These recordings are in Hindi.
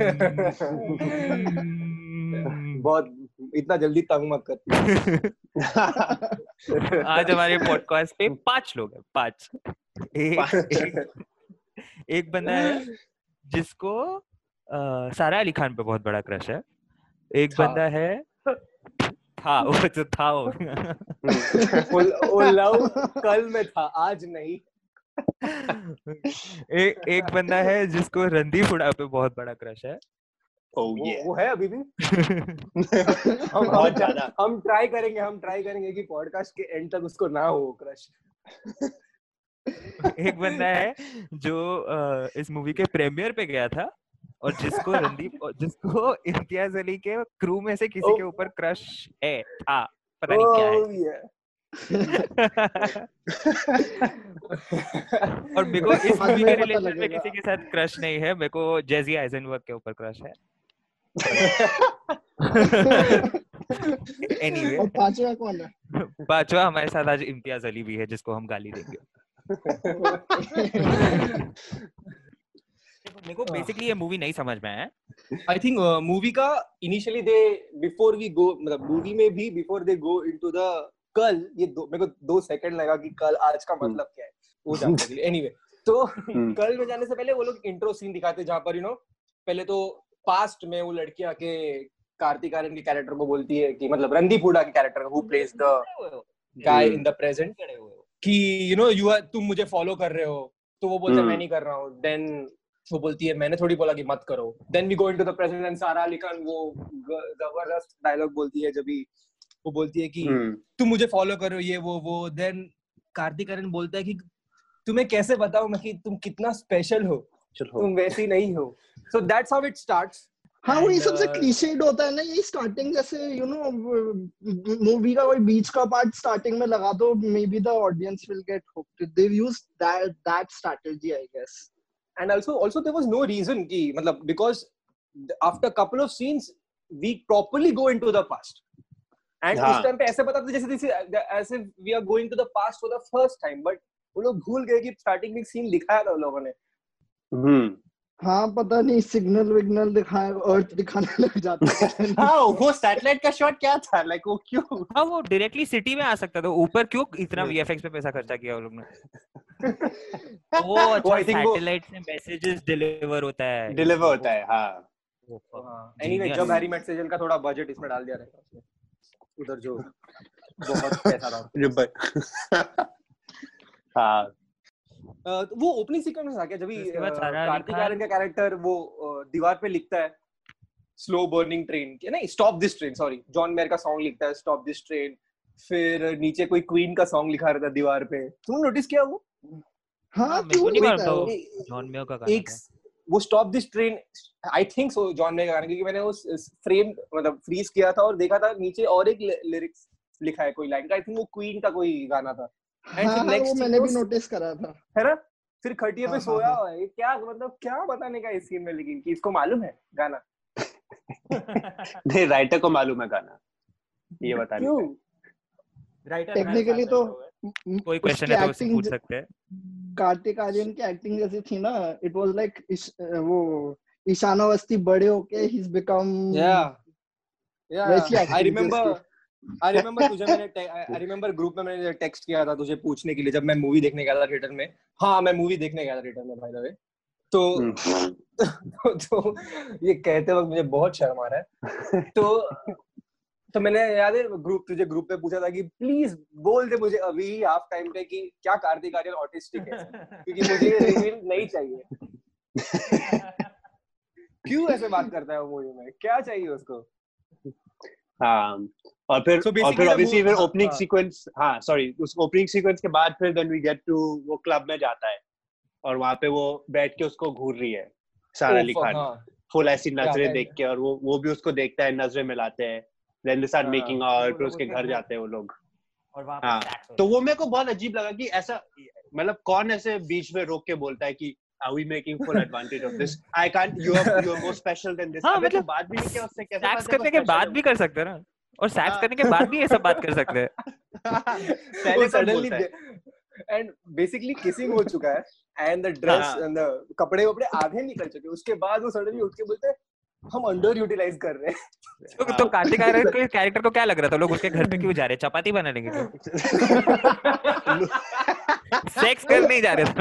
बहुत इतना जल्दी तंग मत कर। आज हमारे पॉडकास्ट पे पाँच लोग हैं पाँच। एक, बंदा है जिसको आ, सारा अली खान पे बहुत बड़ा क्रश है। एक बंदा है था वो जो था वो। वो, वो लव कल में था आज नहीं। ए, एक बंदा है जिसको रणदीप हुडा पे बहुत बड़ा क्रश है। Oh वो, yeah. वो है अभी भी। हम बहुत ज़्यादा। हम ट्राई करेंगे हम ट्राई करेंगे कि पॉडकास्ट के एंड तक उसको ना हो क्रश। एक बंदा है जो इस मूवी के प्रीमियर पे गया था और जिसको रणदीप जिसको इम्तियाज़ अली के क्रू में से किसी के Oh. ऊपर क्रश है। था पता नहीं क्या है। Oh, yeah. और मेरे को इस मूवी के रिलेशन में किसी के साथ क्रश नहीं है मेरे को जेजी आइजनबर्ग के ऊपर क्रश है। एनीवे और पांचवा कौन है? पांचवा हमारे साथ आज इम्तियाज़ अली भी है जिसको हम गाली देंगे। मेरे को हाँ। बेसिकली ये मूवी नहीं समझ में आया। आई थिंक मूवी का initially they before we go मतलब मूवी में भी before they go into the कल ये दो मेरे को दो सेकंड लगा कि कल आज का मतलब क्या है। वो जानने के लिए। एनीवे तो हम्म। कल में जाने से पहले वो लोग इंट्रो सीन दिखाते जहाँ पर यू नो पहले तो पास्ट में वो लड़की आके कार्तिक आर्यन के कैरेक्टर को बोलती है कि मतलब रणदीप हुडा के character who. Plays the guy. In the present कि यू नो यू आर तुम मुझे फॉलो कर रहे हो। तो वो बोलते मैं हम्म। नहीं कर रहा हूँ। देन वो बोलती है मैंने थोड़ी बोला कि मत करो। Then we go into the present and Sara Ali Khan वो ज़बरदस्त डायलॉग बोलती है जब भी वो बोलती है कि हम्म। तुम मुझे फॉलो करो ये वो वो। देन कार्तिक आर्यन बोलता है कि तुम्हें कैसे बताऊँ मैं कि तुम कितना स्पेशल हो? चलो तुम वैसी नहीं हो. So that's how it starts हाँ वो ये सबसे uh, क्लीशेड होता है ना ये स्टार्टिंग जैसे यू नो मूवी का कोई बीच का पार्ट स्टार्टिंग में लगा दो maybe the audience will get hooked. They use that that strategy i guess. And also also there was no reason ki matlab because after couple of scenes we properly go into the past. And हाँ. उस टाइम पे ऐसे पता था जैसे जैसे ऐसे we are going to the past for the first time but वो लोग भूल गए कि स्टार्टिंग में सीन दिखाया था उन लोगों ने। हम्म। हाँ पता नहीं सिग्नल विग्नल दिखाए अर्थ दिखाने लग जाते हैं हाँ वो सैटेलाइट का शॉट क्या था? लाइक वो क्यों? हाँ वो डायरेक्टली सिटी में आ सकता था। ऊपर क्यों इतना वीएफएक्स पे पैसा खर्चा किया वो लोग ने? वो अच्छा सैटेलाइट से मैसेजेस डिलीवर होता है। डिलीवर होता है हाँ। Anyway Genius. जब हैरी मेट सेजल का थोड़ा बजट इसमें डाल दिया रहेगा उधर जो बहुत पैसा था। हाँ। तो वो ओपनिंग सीक्वेंस में था क्या? जब कार्तिक आर्यन का कैरेक्टर वो दीवार पे लिखता है स्लो बर्निंग ट्रेन नहीं stop this train sorry John Mayer का सॉन्ग लिखता है स्टॉप दिस ट्रेन फिर नीचे कोई क्वीन का सॉन्ग लिखा रहता है दीवार पे। तुमने नोटिस किया वो? हाँ हाँ, को क्यों नहीं है वो। जॉन मेयो का गाना एक। वो stop this train I think so John Mayer का गाना क्योंकि मैंने उस फ्रेम मतलब फ्रीज किया था और देखा था नीचे और एक लिरिक्स लिखा है कोई लाइन का आई थिंक वो क्वीन का कोई गाना था। हाँ फिर हाँ मैंने भी नोटिस करा था। है ना? फिर खटिए पे हाँ, हाँ, सोया। हुआ है। क्या मतलब क्या बताने का इस सीन में लेकिन कि इसको मालूम है गाना? नहीं राइटर को मालूम है गाना। ये बता क्यों? राइटर टेक्निकली तो कोई क्वेश्चन है तो उससे पूछ सकते हैं। कार्तिक आर्यन की एक्टिंग जैसी थी ना इट वाज लाइक वो ईशान अवस्थी बड़े होके ही इज़ बिकम या आई आई रिमेम्बर तुझे मैंने आई रिमेम्बर ग्रुप में मैंने टेक्स्ट किया था तुझे पूछने के लिए जब मैं मूवी देखने गया था थिएटर में। हाँ मैं मूवी देखने गया था थिएटर में बाय द वे तो हम्म। तो, तो ये कहते वक्त मुझे बहुत शर्म आ रहा है। तो तो मैंने याद है ग्रुप तुझे ग्रुप पे पूछा था कि प्लीज़ बोल दे मुझे अभी ही हाफ़ टाइम पे कि क्या कार्तिक आर्यन ऑटिस्टिक है? क्योंकि मुझे ये रिवील नहीं चाहिए। क्यों ऐसे बात करता है वो मूवी में? क्या चाहिए उसको? हाँ और फिर So और फिर ऑब्वियसली फिर ओपनिंग। सीक्वेंस हाँ। सॉरी उस ओपनिंग सीक्वेंस के बाद फिर देन वी गेट टू वो क्लब में जाता है। और वहाँ पे वो बैठ के उसको घूर रही है सारा अली खान फुल ऐसी नज़रें देख के और वो वो भी उसको देखता है नज़रें मिलाते हैं। देन दे स्टार्ट मेकिंग और फिर उसके घर जाते हैं वो लोग। और वहाँ हाँ, तो वो मेरे को बहुत अजीब लगा कि ऐसा मतलब कौन ऐसे बीच में रोक के बोलता है कि are we making full advantage of this? I can't you are you are more special than this. हाँ, मतलब बात भी नहीं किया उससे कैसे पता सैक्स करने के बाद भी कर सकते हैं ना? और सैक्स हाँ। करने के बाद भी ये सब बात कर सकते हैं। पहले वो सडनली एंड बेसिकली किसिंग हो चुका है and the dress. And the कपड़े वपड़े आधे निकल चुके उसके बाद वो सडनली उठ के बोलते हैं हम अंडर यूटिलाइज कर रहे हैं। तो, तो कार्तिक आर्यन के कैरेक्टर को क्या लग रहा था? लोग उसके घर पे क्यों जा रहे हैं? चपाती बना लेंगे सेक्स कर नहीं जा रहे थे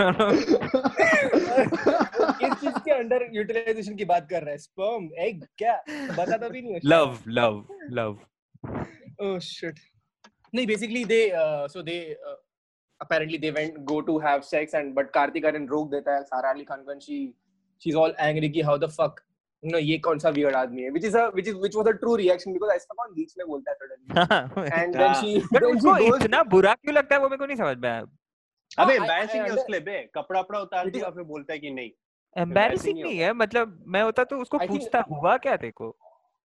किस चीज़ के अंडर यूटिलाइजेशन की बात कर रहा है। स्पर्म एग क्या? बता तो भी नहीं है। Love love love apparently they went go to have sex and but Kartik Aryan रोक देता है। सारा अली खान को and she she's all angry कि how the fuck know ये कौन सा weird आदमी है which is a which is which was a true reaction because ऐसा कौन बीच में बोलता है हाँ। she बट then she उसको इतना बुरा क्यों लगता है वो मेरे को नहीं समझ में आया अबे embarrassing है उसके लिए बे कपड़ा वपड़ा उतार दिया फिर बोलता है कि नहीं एम्बैरेसिंग ही नहीं है मतलब मैं होता तो उसको पूछता हुआ क्या देखो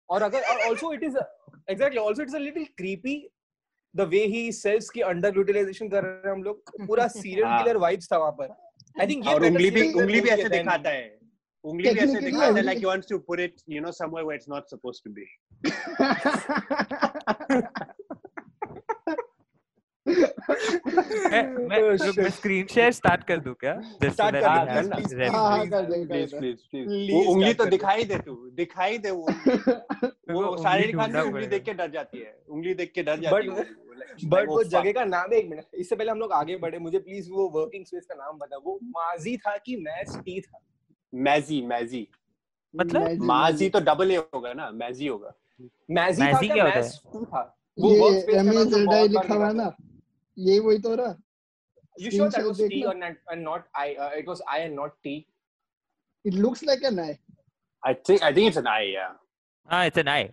और अगर it is a, exactly also it's a little creepy the way he says कि under utilization कर रहे हैं हम लोग पूरा हाँ। killer vibes था वहाँ पर I think ये उंगली भी उंगली भी ऐसे है. दिखाता है उंगली भी ऐसे Technically, दिखाता है like he wants to put it you know somewhere where it's not supposed to be. मैं मैं. स्क्रीन शेयर स्टार्ट कर दूँ क्या? कर दो, please, ready. हाँ, हाँ, please, कर दे, प्लीज़ प्लीज़ प्लीज़ वो उंगली तो दिखाई दे तू दिखाई दे वो वो सारे उंगली खान भी उंगली देख के डर जाती है। उंगली देख के डर जाती है बट वो जगह का नाम है एक मिनट इससे पहले हम लोग आगे बढ़े मुझे प्लीज़ वो वर्किंग स्पेस का नाम बता वो माजी था कि मैच टी था? मैजी मैजी मतलब? माजी तो डबल ए होगा ना मैजी होगा मैजी मैजी क्या क्या होता टू था वो ये एम नाम तो जेड लिखा हुआ ना ये वही तो रहा You sure that was T or not, and not I? Uh, it was I and not T. It looks like an I I think I think it's an I या हाँ it's an I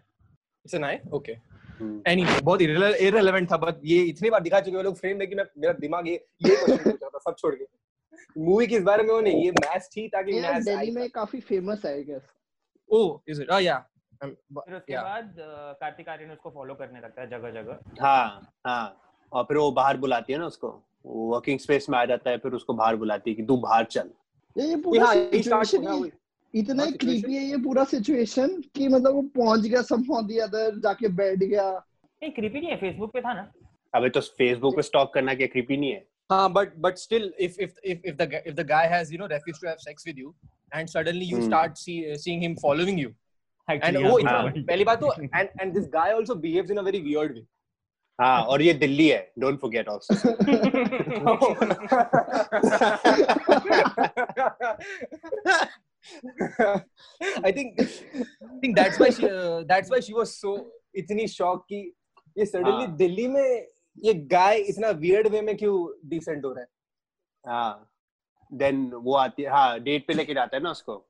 It's an I. Okay. Hmm. Anyway, बहुत irrelevant था but ये इतनी बार दिखा चुके हैं लोग फ्रेम में कि मैं मेरा दिमाग ये ये क्वेश्चन पूछ रहा था सब छोड़ के मूवी किस बारे में वो नहीं ये मैच थी ताकि मैच दिल्ली में काफ़ी फ़ेमस है I guess oh is it oh yeah. Um, फिर उसके बाद कार्तिक आर्यन उसको फॉलो करने लगता है जगह जगह हाँ हाँ। और फिर वो बाहर बुलाती है ना उसको। वो वर्किंग स्पेस में आ जाता है फिर उसको बाहर बुलाती है कि तू बाहर चल। ये ये ये पूरा हाँ, सिचुएशन इतना हाँ, situation- क्रीपी है ये पूरा सिचुएशन कि मतलब वो पहुँच गया somehow the other जाके बैठ गया। नहीं क्रीपी नहीं है फेसबुक पे था ना। अबे तो फेसबुक पे स्टॉक करना क्या क्रीपी नहीं है। हाँ but but still if if if if the if the guy has you know refused to have sex with you and suddenly you Hmm. start see, seeing him following you and Actually, वो हाँ, पहली बात तो and and this guy also behaves in a very weird way हाँ और ये दिल्ली है don't forget also I think I think that's why she uh, that's why she was so इतनी शॉक कि ये सडनली हाँ. दिल्ली में ये गाय इतना वियर्ड वे में क्यों डिसेंट हो रहा है? हाँ देन वो आती है हाँ डेट पे लेके जाता है ना उसको।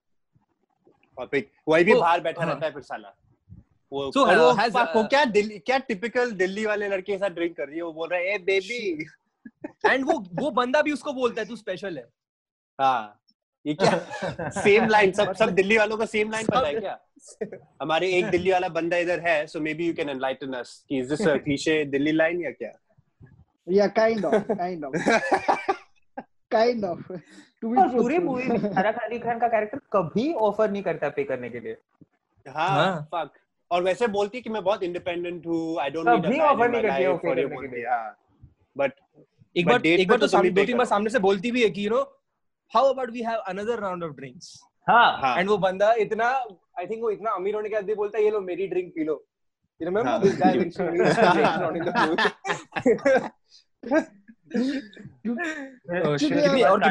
और फिर वही भी बाहर बैठा हाँ. रहता है। फिर साला। वो So, uh, has, uh, क्या दिल्ली क्या टिपिकल दिल्ली वाले लड़के के साथ ड्रिंक कर रही है? वो बोल रहा है ए बेबी एंड वो वो बंदा भी उसको बोलता है तू स्पेशल है। हाँ। ये क्या? सेम लाइन सब सब दिल्ली वालों का सेम लाइन पता है क्या? हमारे एक दिल्ली वाला बंदा इधर है so maybe you can enlighten us कि is this a cliche Delhi line या क्या? या kind of kind of kind of too और पूरी मूवी में फराह अली खान का कैरेक्टर कभी ऑफ़र नहीं करता पे करने के लिए। हाँ हाँ. फक और वैसे बोलती है कि मैं बहुत इंडिपेंडेंट हूँ आई डोंट नीड मैन नहीं करती है माय okay लाइफ और ये करने के बोलती लिए। है हाँ। बट एक बार एक बार तो तो ही सामने दो तीन बार सामने से बोलती भी है कि you know how about we have another round of drinks हाँ। हाँ। एंड वो बंदा इतना आई थिंक वो इतना अमीर होने के बाद भी बोलता है ये लो मेरी ड्रिंक पी लो। You remember हाँ. this guy in the oh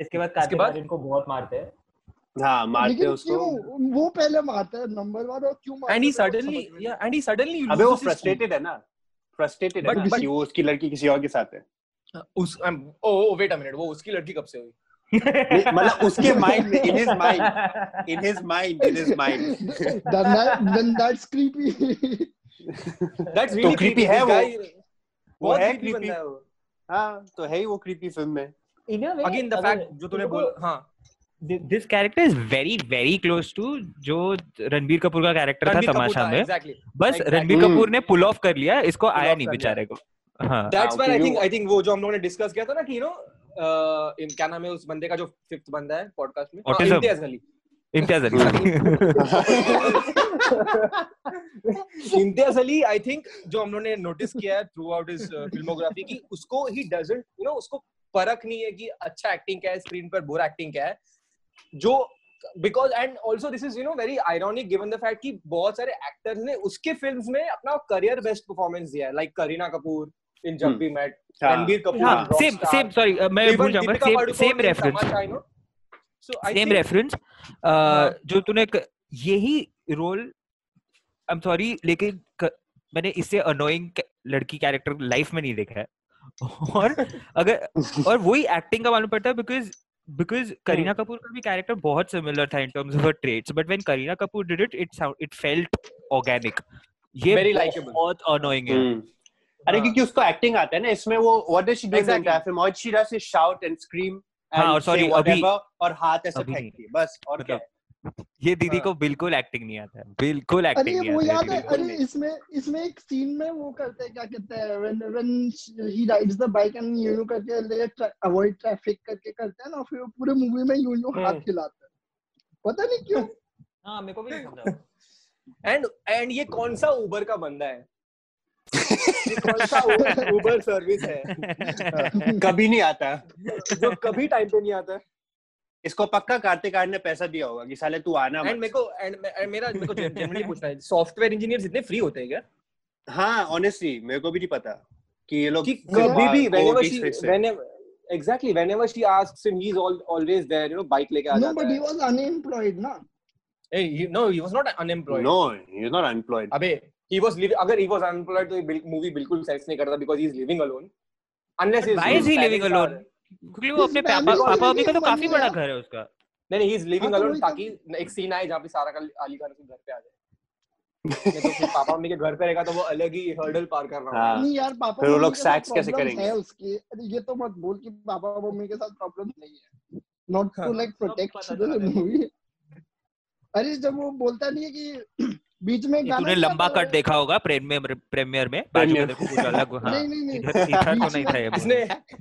इसके बाद कार्तिक बाद? आर्यन को बहुत मारते हैं। हाँ मारते हैं उसको। वो पहले मारता है नंबर वन और क्यों मारता and he है, suddenly समझ में yeah and he suddenly अबे वो फ्रस्ट्रेटेड है ना। फ्रस्ट्रेटेड है But- ना कि वो उसकी लड़की किसी और के साथ है. उस oh wait a minute वो उसकी लड़की कब से हुई? मतलब उसके माइंड में in his mind in his mind in his mind then that's creepy. That's तो really है वो। वो है। बंदा है वो। हाँ तो है ही वो क्रीपी फ़िल्म में। A way, again the fact जो तूने बोला हाँ। this character is very very close to जो रणबीर कपूर का कैरेक्टर था तमाशा में। बस रणबीर। कपूर ने पुल ऑफ़ कर लिया इसको आया नहीं बेचारे को। That's why I think I think वो जो हम लोगों ने डिस्कस किया था ना कि यू नो क्या नाम है उस बंदे का जो फिफ्थ बंदा है पॉडकास्ट में? हाँ. इम्तियाज़ अली। इम्तियाज़ अली। इम्तियाज़ अली आई थिंक जो हम लोगों ने नोटिस किया है थ्रू आउट हिज फिल्मोग्राफी की उसको ही डजंट यू नो उसको परख नहीं है कि अच्छा एक्टिंग क्या है स्क्रीन पर बुरा एक्टिंग क्या है। जो because and also this is you know very ironic given the fact कि बहुत सारे एक्टर्स ने उसके फिल्म्स में अपना करियर बेस्ट परफॉर्मेंस दिया है like Kareena Kapoor in Jab. We Met. Ranbir Kapoor in same Rockstar, same sorry मैं even भूल जाऊँगा Deepika same Padukone same in reference Sama Chai, no? So I same think- reference हाँ। जो तूने यही रोल आई एम सॉरी लेकिन मैंने इससे अनोइंग लड़की कैरेक्टर लाइफ में नहीं देखा है और अगर और वही एक्टिंग का मालूम पड़ता है बिकॉज़ बिकॉज़ करीना कपूर का भी कैरेक्टर बहुत सिमिलर था in terms of traits but when Kareena Kapoor did it it sound it felt organic ये Very likable. बहुत अनोइंग है हम्म। अरे हाँ। क्योंकि उसको एक्टिंग आता है ना इसमें वो what does she do in the film और she does is shout and scream हाँ, और sorry, अभी- और हाथ ऐसे फेंकती है बस और क्या? मतलब ये दीदी हाँ। को बिल्कुल एक्टिंग नहीं आता बिल्कुल एक्टिंग नहीं वो आता याद है है अरे इसमें इसमें एक सीन में वो करते हैं क्या कहते हैं when when he rides the bike and you know करके अवॉइड ट्रैफ़िक करके करते हैं ना फिर पूरे मूवी में यूँ यूँ हाथ हम्म। हिलाते हैं। पता नहीं क्यों? हाँ मेरे को भी नहीं समझा। एंड एंड ये कौन सा उबर का बंदा है? ये कौन सा उबर सर्विस है। कभी नहीं आता। जो कभी टाइम पे नहीं आता। इसको पक्का कार्तिक आर्यन ने पैसा दिया होगा कि साले तू आना एंड मेरे को एंड मेरा मेरे को जनरली पूछना है सॉफ्टवेयर इंजीनियर्स इतने फ्री होते हैं क्या? हाँ ऑनेस्टली मेरे को भी नहीं पता कि ये लोग कभी भी whenever she से। whenever exactly whenever she asks him he's all, always there you know bike लेके आ no जाता but he है was unemployed ना hey, he, no he was not unemployed. No he is not unemployed अबे he was living अगर he was unemployed तो ये मूवी बिल्कुल सेंस नहीं करता because he is living alone. Unless his Why is he living alone? are- क्योंकि वो अपने पापा पापा का तो काफ़ी बड़ा घर है उसका। नहीं नहीं he is living हाँ, alone वही तो- ताकि एक सीन आए जहाँ पे सारा का अली खान उसके घर पे आ जाए। तो फिर पापा मम्मी के घर पे रहेगा तो वो अलग ही हर्डल पार करना होगा। हाँ। नहीं यार पापा फिर वो लोग के कैसे करेंगे? है उसकी। अरे ये तो मत बोल कि पापा मम्मी के साथ प्रॉब्लम नहीं है। नॉट टू हाँ, लाइक प्रोटेक्ट द। मूवी अरे जब वो बोलता नहीं है कि बीच में गाना तूने लंबा कट देखा होगा प्रीमियर प्रीमियर में बाजू में देखो कुछ अलग हाँ नहीं नहीं नहीं इधर इधर तो नहीं था ये जिसने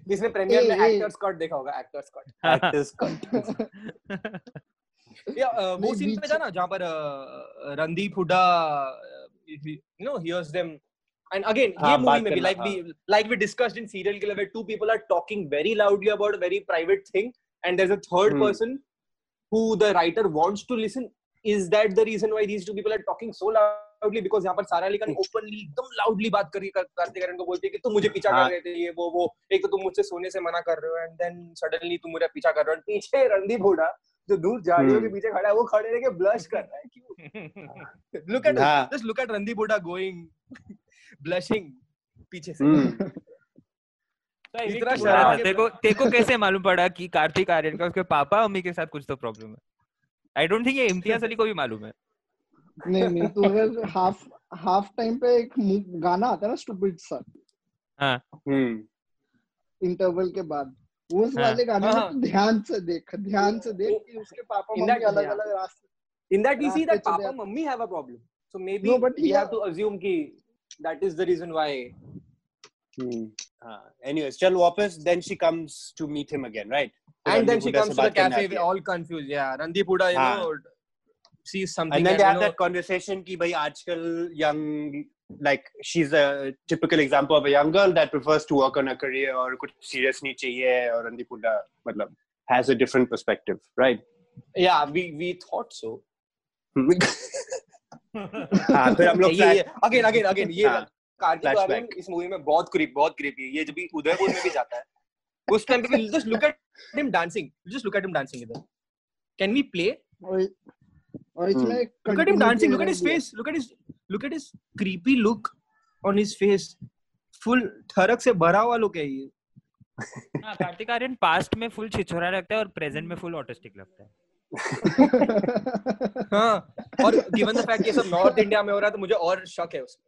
जिसने प्रीमियर में। एक्टर्स कट देखा होगा एक्टर्स कट एक्टर्स कट या uh, वो सीन पे था ना जहाँ पर uh, Randeep Hooda you know hears them and again हाँ, ये बात मूवी में भी करना, we like we discussed in serial killer where two people are talking very loudly about a very private thing and there's a third Hmm. person who the writer wants to listen is that the reason why these two people are talking so loudly? Because यहाँ पर सारा अली खान openly एकदम loudly बात करी कर, करते करने को बोलती है कि तुम मुझे पीछा हाँ। कर रहे थे ये वो वो एक तो तुम मुझसे सोने से मना कर रहे हो एंड देन सडनली तुम मुझे पीछा कर रहे हो पीछे रणदीप हुड्डा जो दूर झाड़ियों के हम्म। पीछे खड़ा है वो खड़े रह के ब्लश कर रहा है क्यों? Look at हाँ। just look at Randeep Huda going blushing पीछे से। हम्म। इतना हाँ, तेरे को तेरे को कैसे मालूम पड़ा कि कार्तिक आर्यन का उसके पापा मम्मी के साथ कुछ तो प्रॉब्लम है? आई डोंट थिंक ये इम्तियाज़ अली को भी मालूम है नहीं नहीं तो अगर हाफ़ हाफ़ टाइम पे एक मु- गाना आता है ना स्टूपिड सा हम्म इंटरवल के बाद उस हाँ। वाले गाने में हाँ। तो ध्यान से देख ध्यान से देख कि उसके पापा In मम्मी that- अलग. अलग रास्ते in that we see रास्ते that चले papa आते- mummy have a problem so maybe No, but we yeah. have to assume कि that is the reason why हम्म हाँ anyways चल वापस then she comes to meet him again right and then she comes to the cafe all confused yeah Randeep Huda you हाँ. know sees something and then and, they have know, that conversation कि भाई आजकल young like she's a typical example of a young girl that prefers to work on a career और कुछ serious नहीं चाहिए और रणदीप हुड्डा मतलब has a different perspective right yeah we we thought so हाँ फिर हम लोग अगेन अगेन अगेन ये हाँ, कार्तिक. आर्यन इस मूवी में बहुत क्रीप बहुत क्रीपी है ये जब भी उदयपुर में भी जाता है उस टाइम पे just look at him dancing just look at him dancing इधर. कैन वी प्ले और इसमें look at him dancing look at his face look at his look at his creepy look on his face creepy look on his face. Full थरक से भरा हुआ लुक है ये। हाँ कार्तिक आर्यन पास्ट में फुल छिछोरा लगता है और प्रेजेंट में फुल ऑटिस्टिक लगता है। हाँ और given the fact ये सब नॉर्थ इंडिया में हो रहा है तो मुझे और शक है उसमें।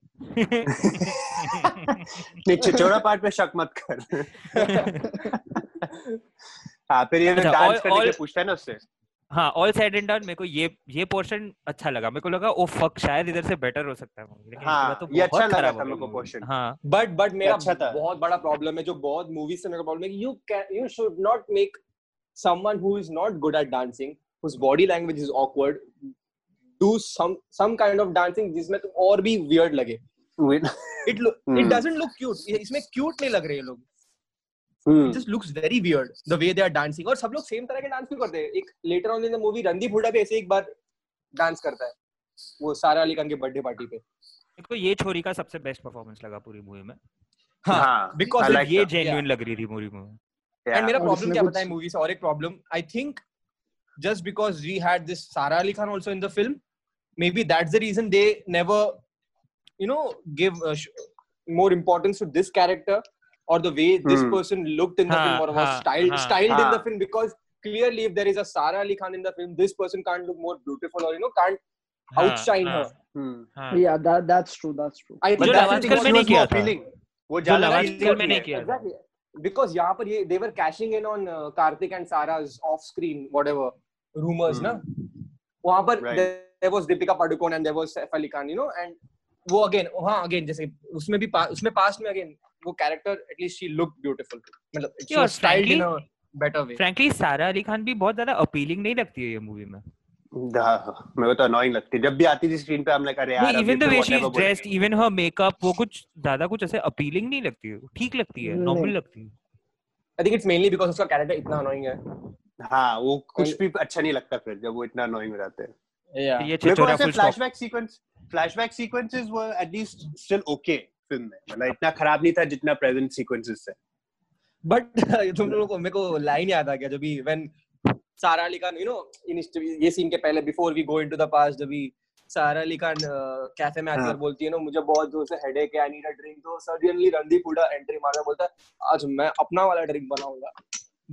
नहीं चिचोड़ा पार्ट पे शक मत कर। हाँ फिर ये अच्छा, डांस all- करने के पूछता है ना उससे। हाँ ऑल साइड एंड डाउन मेरे को ये ये पोर्शन अच्छा लगा। मेरे को लगा ओ फक शायद इधर से बेटर हो सकता है लेकिन हाँ, तो ये अच्छा लगा था मेरे को portion। हाँ। बट बट मेरा अच्छा था। बहुत बड़ा प्रॉब्लम है जो बहुत मूवीज़ से मेरा प्रॉब्लम है you you should not make someone who is not good at dancing whose body language is awkward do some some kind of dancing जिसमें तुम और भी weird लगे it look Hmm. it doesn't look cute इसमें cute नहीं लग रहे ये लोग Hmm. it just looks very weird the way they are dancing और सब लोग सेम तरह के डांस क्यों करते हैं एक later on in the movie Randeep Hooda भी ऐसे एक बार डांस करता है वो सारा अली खान के बर्थडे पार्टी पे को ये छोरी का सबसे बेस्ट परफॉर्मेंस लगा पूरी मूवी में हाँ, it- like ये. जेन्युइन लग रही थी पूरी मूवी Yeah. एंड मेरा प्रॉब्लम क्या पता है मूवी से और एक problem I think Just because we had this Sara Ali Khan also in the film maybe that's the reason they never you know give more importance to this character or the way this Hmm. person looked in the हाँ, film or was हाँ, styled हाँ, styled in the हाँ. film because clearly if there is a Sara Ali Khan in the film this person can't look more beautiful or you know can't हाँ, outshine हाँ, her Hmm. हाँ Yeah, that that's true. That's true. I जो think that's लवाज the कल thing में what नहीं was किया more था। appealing. वो जो ज्यादा लवाज feel कल में होती नहीं है। किया था Exactly. Because यहाँ पर ये they were cashing in on uh, Karthik and Sarah's off screen whatever rumors Hmm. ना वहाँ पर Right. there, there was Deepika Padukone and there was Saif Ali Khan you know and वो अगेन हाँ अगेन जैसे उसमें भी पा- उसमें पास्ट में अगेन वो character at least she look beautiful मतलब she Yeah, was styled in a frankly- better way. Frankly Sara Ali Khan भी बहुत ज़्यादा अपीलिंग नहीं लगती है ये मूवी में। मेरे तो अनोइंग लगती है। जब भी आती थी स्क्रीन पे हम लाइक अरे यार even the way she is dressed even her makeup वो कुछ ज़्यादा कुछ ऐसे अपीलिंग नहीं लगती है। ठीक लगती है नॉर्मल लगती है। I think it's mainly because उसका कैरेक्टर इतना अनोइंग है। हाँ वो कुछ भी अच्छा नहीं लगता फिर जब वो इतना अनोइंग हो जाते हैं। या ये मेरे को छिछोरा ऐसे full flashback sequence flashback sequences were at least still okay film में। मतलब इतना खराब नहीं था जितना प्रेजेंट सीक्वेंसेस थे। बट तुम लोगों को मेरे को लाइन याद आ गया जब भी when Sara Ali Khan you know ये सीन के पहले before we go into the past जब भी सारा अली खान कैफ़े में आकर हाँ। बोलती है ना मुझे बहुत ज़ोर से हेडेक है आई नीड अ ड्रिंक तो सडनली रणदीप हुडा एंट्री मारता बोलता है आज मैं अपना वाला ड्रिंक बनाऊँगा।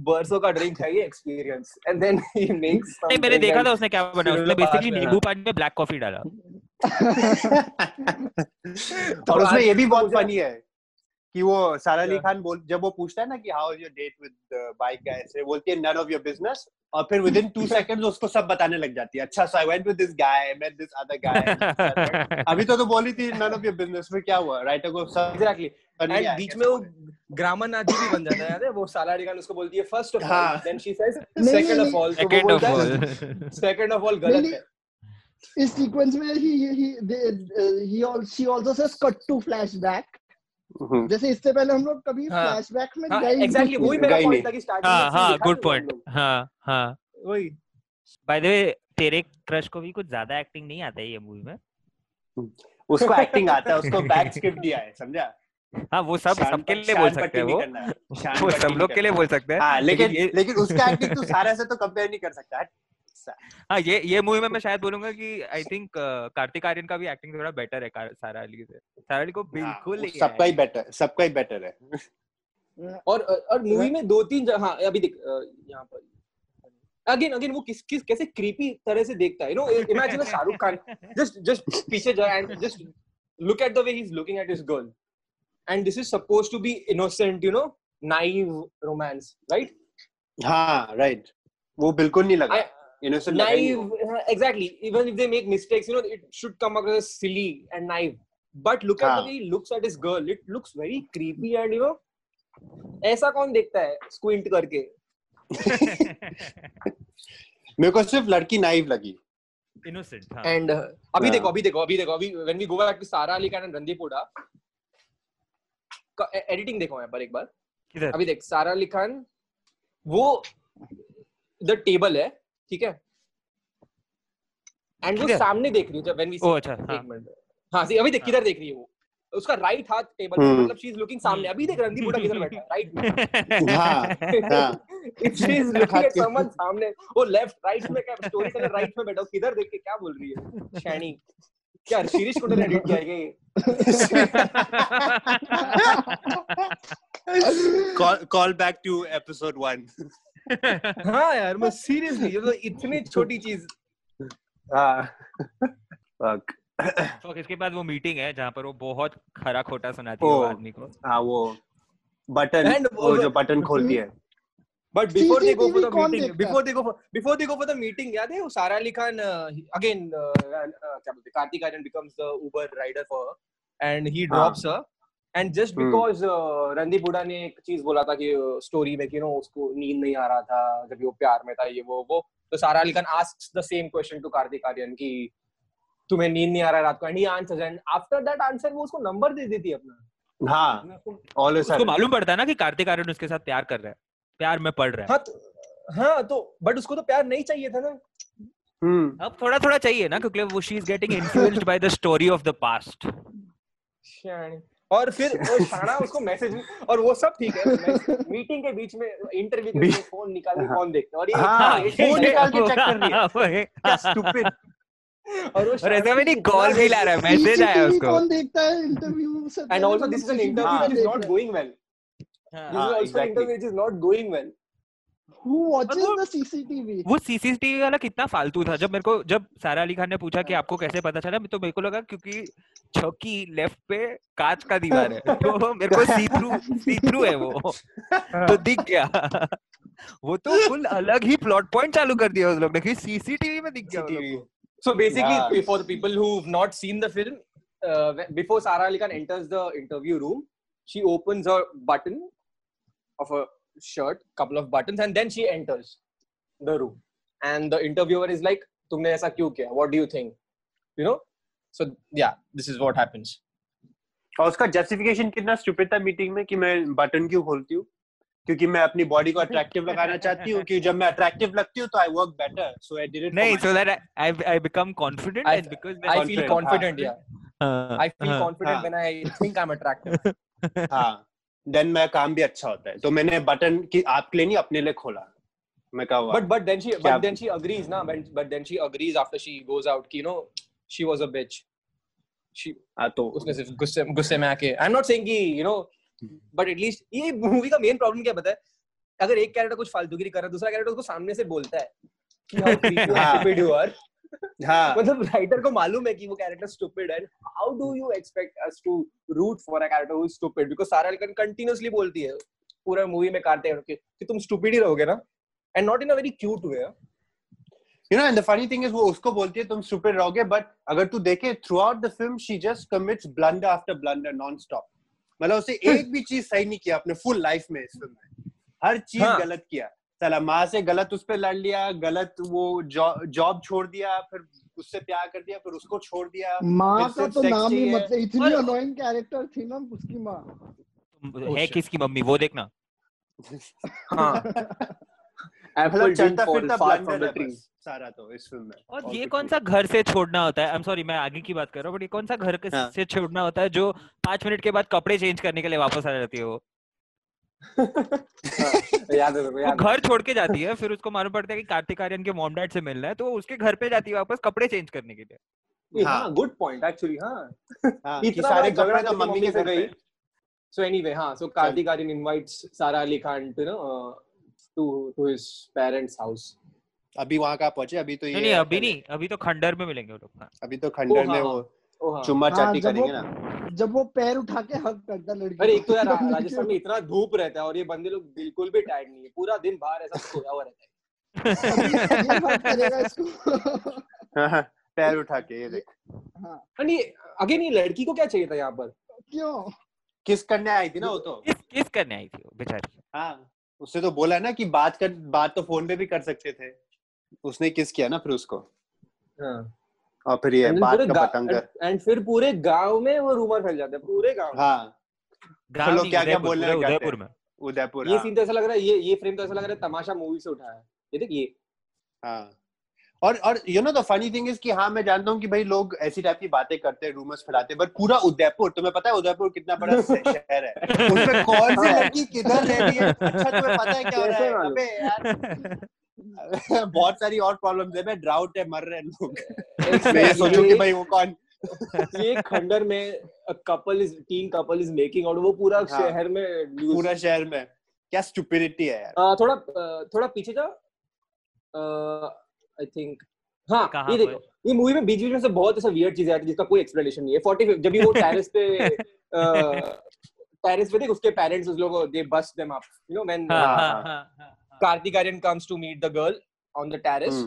बरसों का ड्रिंक है ये experience and then he makes नहीं मैंने देखा था उसने क्या बनाया उसने बेसिकली नींबू पानी में ब्लैक कॉफ़ी डाला। और उसमें ये भी बहुत फनी है। कि वो सारा अली खान बोल जब वो पूछता है ना कि how is your date with bike guy से बोलती है नन ऑफ़ योर बिज़नेस और फिर विद इन टू सेकंड्स उसको सब बताने लग जाती है अच्छा so I went with this guy met this other guy अभी तो तो बोली थी नन ऑफ़ योर बिज़नेस फिर क्या हुआ? राइटर को सब एग्जैक्टली एंड है, बीच में वो? ग्रामर नाथ जी भी बन जाता है याद है? वो साला अली खान उसको बोलती है फ़र्स्ट ऑफ़ ऑल हाँ। Then she says second of all तो second of all second of all गलत है. इस सीक्वेंस में ही ही ही also she also says cut to flashback. हम्म, जैसे इससे पहले हम लोग कभी हाँ। फ्लैशबैक में हाँ गए एग्जैक्टली नहीं वही मेरा पॉइंट था कि स्टार्टिंग हाँ हाँ गुड पॉइंट हाँ हाँ। वही। बाय द वे तेरे क्रश को भी कुछ ज़्यादा एक्टिंग नहीं आता है ये मूवी में? उसको एक्टिंग आता है उसको बैक स्क्रिप्ट दिया है समझा? हाँ वो सब सबके लिए बोल सकते हैं वो। है, वो सब लोग के लिए बोल सकते हैं। हाँ लेकिन लेकिन उसका एक्टिंग तू सारा से तो कंपेयर नहीं कर सकता। हाँ ये ये मूवी में मैं शायद बोलूँगा कि आई थिंक कार्तिक आर्यन का भी एक्टिंग थोड़ा बेटर है सारा अली से। सारा अली को बिल्कुल हाँ, सबका ही बेटर सबका ही बेटर है। और और मूवी में दो तीन जगह हाँ अभी देख यहाँ पर। अगेन अगेन वो किस किस कैसे क्रीपी तरह से देखता है। You know imagine Shahrukh Khan just just पीछे जा and just look at the way he's looking at his girl. And this is supposed to be innocent you know naive romance right? हाँ राइट वो बिल्कुल नहीं लगा। I- इनोसेंट ही naive uh, exactly even if they make mistakes you know it should come across as silly and naive but look at हाँ. the way he looks at his girl it looks very creepy and you know ऐसा कौन देखता है स्क्विंट करके मेरे को सिर्फ़ लड़की नाइव लगी Innocent, हाँ। एंड अभी हाँ. देखो अभी देखो अभी देखो अभी when we go back to Sara Ali Khan and Randeep Hooda editing देखो यहाँ पर एक बार किधर अभी देख सारा अली खान वो द टेबल है ठीक है? एंड वो सामने देख रही है जब व्हेन वी ओ अच्छा हाँ। मिनट हाँ सी अभी देख। किधर देख रही है वो? उसका राइट हाथ टेबल पे हम्म। मतलब शी इज़ लुकिंग सामने। अभी देख रणदीप हुडा किधर बैठा है? राइट में। हाँ हाँ। She is looking at someone सामने। वो लेफ़्ट राइट में क्या स्टोरी टेलर राइट में बैठा हो किधर देख के क्या बोल रही है? शैनी क्या शीरिश कुंडल ने एडिट किया है ये? call back to episode one हाँ यार मैं सीरियसली ये तो इतनी छोटी चीज़ हाँ fuck तो इसके बाद वो मीटिंग है जहाँ पर वो बहुत खरा खोटा सुनाती है आदमी को हाँ वो बटन वो जो बटन खोलती है But before they go for the CCTV कौन meeting, देखता है? before they go for before they go for the meeting, याद है वो Sara Ali Khan uh, again uh, uh, क्या बोलते Kartik Aryan becomes the Uber rider for her and he drops her and just Hmm. because uh, Randeep Hooda ने एक चीज़ बोला था कि स्टोरी में कि नो उसको नींद नहीं आ रहा था जब वो प्यार में था ये वो वो तो Sara Ali Khan asks the same question to Kartik Aaryan कि तुम्हें नींद नहीं आ रहा रात को? And he answers and after that answer वो उसको नंबर दे देती है अपना। हाँ ऑल उसको मालूम पड़ता है ना कि कार्तिक आर्यन उसके साथ प्यार कर रहा है प्यार में पड़ रहा है। हाँ तो हाँ तो बट उसको तो प्यार नहीं चाहिए था ना। हम्म। अब थोड़ा थोड़ा चाहिए ना क्योंकि वो she is getting influenced by the story of the past. और फिर वो शाना उसको मैसेज और वो सब ठीक है। मीटिंग के बीच में इंटरव्यू के बीच फ़ोन निकाल के कौन देखता और ये हाँ, फ़ोन निकाल के चेक कर है। वो है। क्या स्टूपिड और वो और ऐसा मेरी कॉल भी ला रहा है मैसेज आया उसको। कौन देखता है interview and also this is an interview हाँ, is not going well this हाँ। इज़ हाँ, also interview is not going well who CCTV वो सीसीटीवी वाला कितना फालतू था। जब मेरे को जब सारा अली खान ने पूछा कि आपको कैसे पता चला तो मेरे को लगा क्योंकि छकी लेफ़्ट पे कांच का दीवार है। तो मेरे को सी थ्रू सी थ्रू है। वो तो दिख गया। वो तो फुल अलग ही प्लॉट पॉइंट चालू कर दिया उस लोग ने। कि सीसीटीवी में दिख गया उन लोग को। So basically, Yeah. for the people who've not seen the film, uh, when- before Sarah Ali Khan enters the interview room, she opens a button of a shirt, couple of buttons, and then she enters the room. And the interviewer is like, "तुमने ऐसा क्यों किया? What do you think?" You know. So yeah, this is what happens. और उसका जस्टिफिकेशन कितना स्टूपिड था मीटिंग में कि मैं बटन क्यों खोलती हूँ क्योंकि मैं अपनी बॉडी को अट्रैक्टिव लगाना चाहती हूँ कि जब मैं अट्रैक्टिव लगती हूँ तो I work better so I did it नहीं so that I I become confident I- and because I feel Confident, confident. Yeah, हाँ, I feel हाँ, confident हाँ. when I think I'm attractive. हाँ देन मैं काम भी अच्छा होता है। तो मैंने बटन की आपके लिए नहीं अपने लिए खोला। मैं कहा then she क्या- but then she agrees na but, but then she agrees after she goes out कि know she was a bitch. She हाँ तो उसने सिर्फ़ गुस्से गुस्से में आके आई एम नॉट सेइंग कि you know but at least ये मूवी का मेन प्रॉब्लम क्या पता है? अगर एक कैरेक्टर कुछ फालतूगिरी कर रहा है दूसरा कैरेक्टर उसको सामने से बोलता है कि हाउ क्रीपी हाँ। मतलब राइटर को मालूम है कि वो कैरेक्टर स्टूपिड है how do you expect us to root for a character who is stupid because Sara Ali continuously बोलती है पूरा मूवी में काटते हैं कि, कि तुम स्टूपिड ही रहोगे ना? And not in a very cute way you know and the funny thing is वो उसको बोलती है तुम स्टूपिड रहोगे बट अगर तू देखे throughout the film she just commits blunder after blunder non stop मतलब उसे एक भी चीज़ सही नहीं किया अपने फुल लाइफ में इस फ़िल्म में। हर चीज़ हाँ। गलत किया। साला माँ से गलत उस पे लड़ लिया गलत वो जॉब जौ, छोड़ दिया फिर उससे प्यार कर दिया फिर उसको छोड़ दिया माँ का तो नाम ही मतलब इतनी और- अनोइंग कैरेक्टर थी ना उसकी माँ। Oh, है किसकी मम्मी? वो देखना। हाँ। मतलब चलता फिरता ब्लंडर है बस सारा तो इस फ़िल्म में। और और ये कौन सा घर से छोड़ना होता है? आई एम सॉरी मैं आगे की बात कर रहा हूँ बट ये कौन सा घर हाँ। से छोड़ना होता है जो पाँच मिनट के बाद कपड़े चेंज करने के लिए वापस आ जाती है वो? याद है याद घर छोड़ के जाती है फिर उसको मालूम पड़ता है कि कार्तिक आर्यन के मॉम डैड से मिलना है तो वो उसके घर पे जाती है वापस कपड़े चेंज करने के लिए। हाँ। हाँ गुड पॉइंट एक्चुअली हाँ। हाँ, कि इतना सारे बड़ा झगड़ा कपड़े करके मम्मी के से गई so anyway हाँ Aryan invites Sara Ali Khan to you know uh, to to his parents house अभी वहाँ का पहुँचे? अभी तो ये नहीं नहीं अभी नहीं अभी तो खंडर में मिलेंगे वो लोग हाँ। अभी तो खंडर हाँ, में हाँ। वो हाँ। चुम्मा हाँ, चाटी करेंगे ना। जब वो पैर उठा के हक करता लड़की अरे एक तो यार राजस्थान में इतना धूप रहता है और ये बंदे लोग बिल्कुल भी टायर्ड नहीं है। पूरा दिन बाहर ऐसा सोया हुआ रहता है। हाँ, पैर उठा के ये देख। हाँ। अगेन ये लड़की को क्या चाहिए था यहाँ पर? क्यों? किस करने आई थी ना वो तो? किस किस करने आई थी वो बेचारी? हाँ उससे तो बोला ना कि बात कर बात तो फ़ोन पे भी कर सकते थे। उसने किस किया ना फिर उसको? हाँ। और फिर ये And बात का पतंग and फिर पूरे गाँव में वो रूमर फैल जाता है पूरे गाँव हाँ। गाँव लोग क्या-क्या बोल बोलने पूरे उदयपुर में। उदयपुर ये हाँ, सीन तो ऐसा लग रहा है ये ये फ्रेम तो ऐसा लग रहा है तमाशा मूवी से उठाया है। ये देख ये। हाँ। और और you know the funny thing is कि हाँ मैं जानता हूँ कि भाई लोग ऐसी टाइप की बातें करते हैं रूमर्स फैलाते हैं बट पूरा उदयपुर तुम्हें पता है उदयपुर कितना बड़ा शहर है? उसमें कौन सी लड़की किधर रह रही है? अच्छा तुम्हें पता है क्या हो रहा है? अबे यार बहुत सारी और प्रॉब्लम्स है मैं ड्राउट है मर रहे हैं लोग। मैं ये सोचूं कि भाई वो कौन? ये खंडर में couple is teen couple is making out वो पूरा हाँ। शहर में पूरा शहर में। क्या स्टुपिडिटी है यार। अ, थोड़ा थोड़ा पीछे जाओ। आई थिंक हाँ ये देखो ये मूवी में बीच बीच में से बहुत ऐसा वियर्ड चीज़ें आती है जिसका कोई एक्सप्लेनेशन नहीं है। 40 जब भी वो टेरेस पे टेरेस पे देख उसके पेरेंट्स उस लोगों they bust them up you know when. Kartik Aaryan comes to meet the girl on the terrace.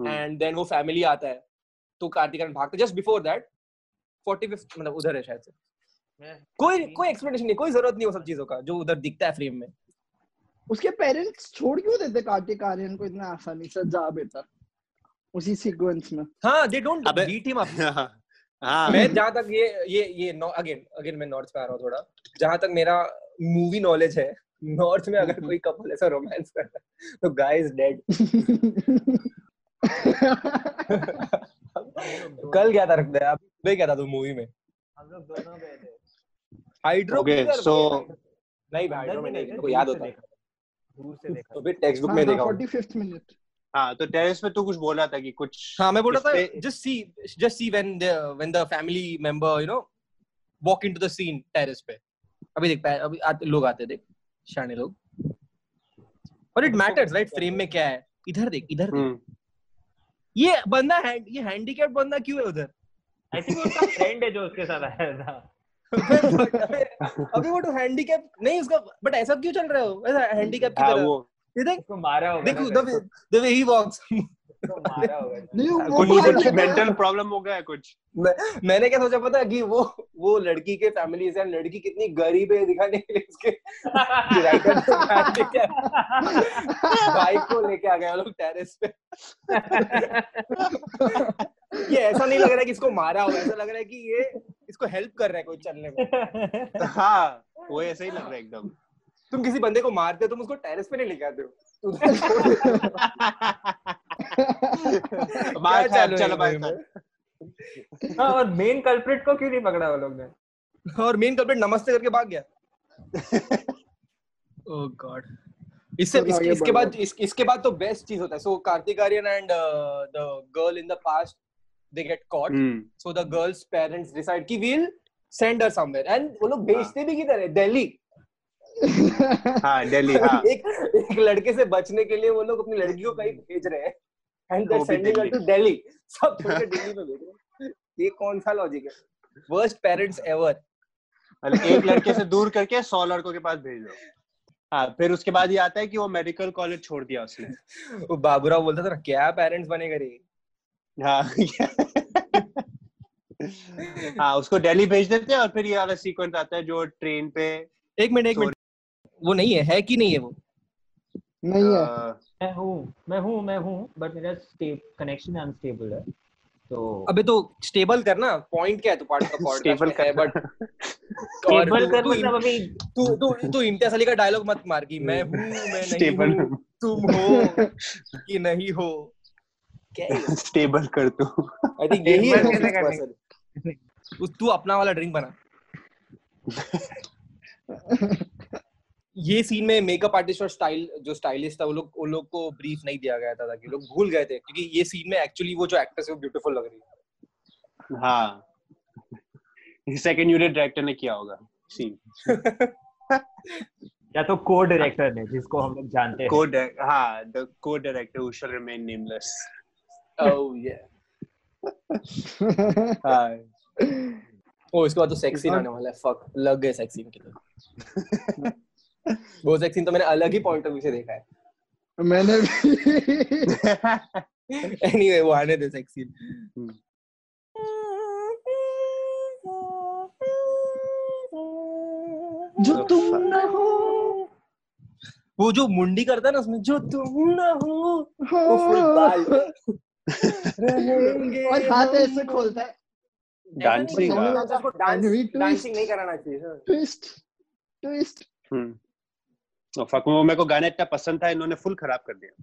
And then वो फैमिली आता है तो कार्तिक आर्यन भागता जस्ट बिफोर दैट 45 मतलब उधर है शायद से। कोई कोई एक्सप्लेनेशन नहीं कोई ज़रूरत नहीं वो सब चीज़ों का जो उधर दिखता है फ्रेम में। उसके पेरेंट्स छोड़ क्यों देते कार्तिक आर्यन को? इतना आसानी से जा बेटा उसी सीक्वेंस में। हाँ they don't beat him up हाँ, मैं जहाँ तक ये ये ये अगेन अगेन मैं नॉर्थ पे आ रहा हूँ थोड़ा। जहाँ तक मेरा मूवी नॉलेज है नॉर्थ में अगर कोई कपल ऐसा रोमांस कर रहा है तो गाय इज़ डेड कल क्या था रखते हैं आप सुबह क्या था तू मूवी में? हम लोग दोनों गए थे। हाइड्रो Okay, so- नहीं भाई हाइड्रो में नहीं को याद होता है। दूर से देखा तो फिर टेक्स्ट बुक में देखा 45th minute हाँ तो टेरेस पे तू कुछ बोल था कि कुछ हाँ मैं बोल रहा था पे- just see just see when the when the family member you know walk into the पे। अभी देख अभी आते, लोग आते देख शाने लोग। और इट मैटर्स राइट फ्रेम में क्या है? इधर देख इधर देख। हम्म, ये बंदा हैंड ये हैंडीकैप बंदा क्यों है उधर? आई थिंक उसका फ्रेंड है जो उसके साथ आया था। अभी वो तो हैंडीकैप नहीं उसका बट ऐसा क्यों चल रहा है? वो ऐसा हैंडीकैप की हाँ तरह। देख मारा होगा देख the way the way he walks उसको मारा होगा नहीं कुछ। मेंटल प्रॉब्लम हो गया है कुछ। मैंने क्या सोचा पता है कि वो वो लड़की के फैमिली से लड़की कितनी गरीब है दिखाने के लिए उसके बाइक को लेके आ गए वो लोग टेरेस पे। ये ऐसा नहीं लग रहा है कि इसको मारा होगा ऐसा लग रहा है कि ये इसको हेल्प कर रहा है कोई चलने में हाँ वो ऐसे ही लग रहा है एकदम। तुम किसी बंदे को मारते हो तुम उसको टेरेस पे नहीं लेके आते हो। मार चालू चल भाई हाँ, और मेन कल्प्रिट को क्यों नहीं पकड़ा वो लोग ने? और मेन कल्प्रिट नमस्ते करके भाग गया। ओह गॉड इससे चलो इस, आगे इसके बाद इसके बाद तो बेस्ट चीज़ होता है। So Kartik Aaryan and the girl in the past they get caught hmm, so the girl's parents decide कि we'll send her somewhere and वो लोग भेजते भी किधर है? दिल्ली। हाँ दिल्ली हाँ। एक एक लड़के से बचने के लिए वो लोग अपनी लड़की को कहीं भेज रहे हैं। And they sending her. To Delhi. सब छोड़ दिल्ली में भेज रहे हैं। ये कौन सा लॉजिक है? वर्स्ट पेरेंट्स एवर एक लड़के से दूर करके सौ लड़कों के पास भेज दो। हाँ फिर उसके बाद ये आता है कि वो मेडिकल कॉलेज छोड़ दिया उसने। वो बाबूराव बोलता था ना क्या पेरेंट्स बनेगा रे? हाँ हाँ उसको दिल्ली भेज देते हैं और फिर ये वाला सीक्वेंस आता है जो ट्रेन पे एक मिनट एक मिनट। वो नहीं है है कि नहीं है वो? नहीं है। मैं हूँ मैं हूँ मैं हूँ बट मेरा कनेक्शन अनस्टेबल है तो अबे तो स्टेबल करना पॉइंट क्या है तो पार्ट का पॉइंट स्टेबल है? बट स्टेबल कर मतलब अभी तू तू तू इम्तियाज़ अली का डायलॉग मत मार कि मैं हूँ मैं नहीं हूँ तुम हो कि नहीं है। स्टेबल कर तू। आई थिंक यही है तू अपना वाला ड्रिंक बना। ये सीन में मेकअप आर्टिस्ट और स्टाइल जो स्टाइलिस्ट था वो लोग उन लोग को ब्रीफ नहीं दिया गया था ताकि लोग भूल गए थे क्योंकि ये सीन में एक्चुअली वो जो एक्ट्रेस है वो ब्यूटीफुल लग रही है। हाँ। सेकंड यूनिट डायरेक्टर ने किया होगा सीन या तो को डायरेक्टर ने जिसको हम लोग जानते हैं। को हाँ द को director who shall remain nameless oh ये हाँ ओ इसके बाद तो सेक्स सीन आने वाला है फक लग गए सेक्स सीन के लिए. वो सेक्स सीन तो मैंने अलग ही पॉइंट ऑफ़ व्यू से देखा है. मैंने भी एनीवे वो आने दे सेक्स सीन। जो तुम न हो। वो जो मुंडी करता है ना उसमें जो तुम ना हो। हो वो फुल बाल। रहेंगे और हाथ ऐसे खोलता है। डांसिंग हाँ। डांसिंग नहीं कराना चाहिए हाँ। ट्विस्ट ट्विस्ट हम्म। फक वो मेरे को गाना इतना पसंद था इन्होंने फुल खराब कर दिया।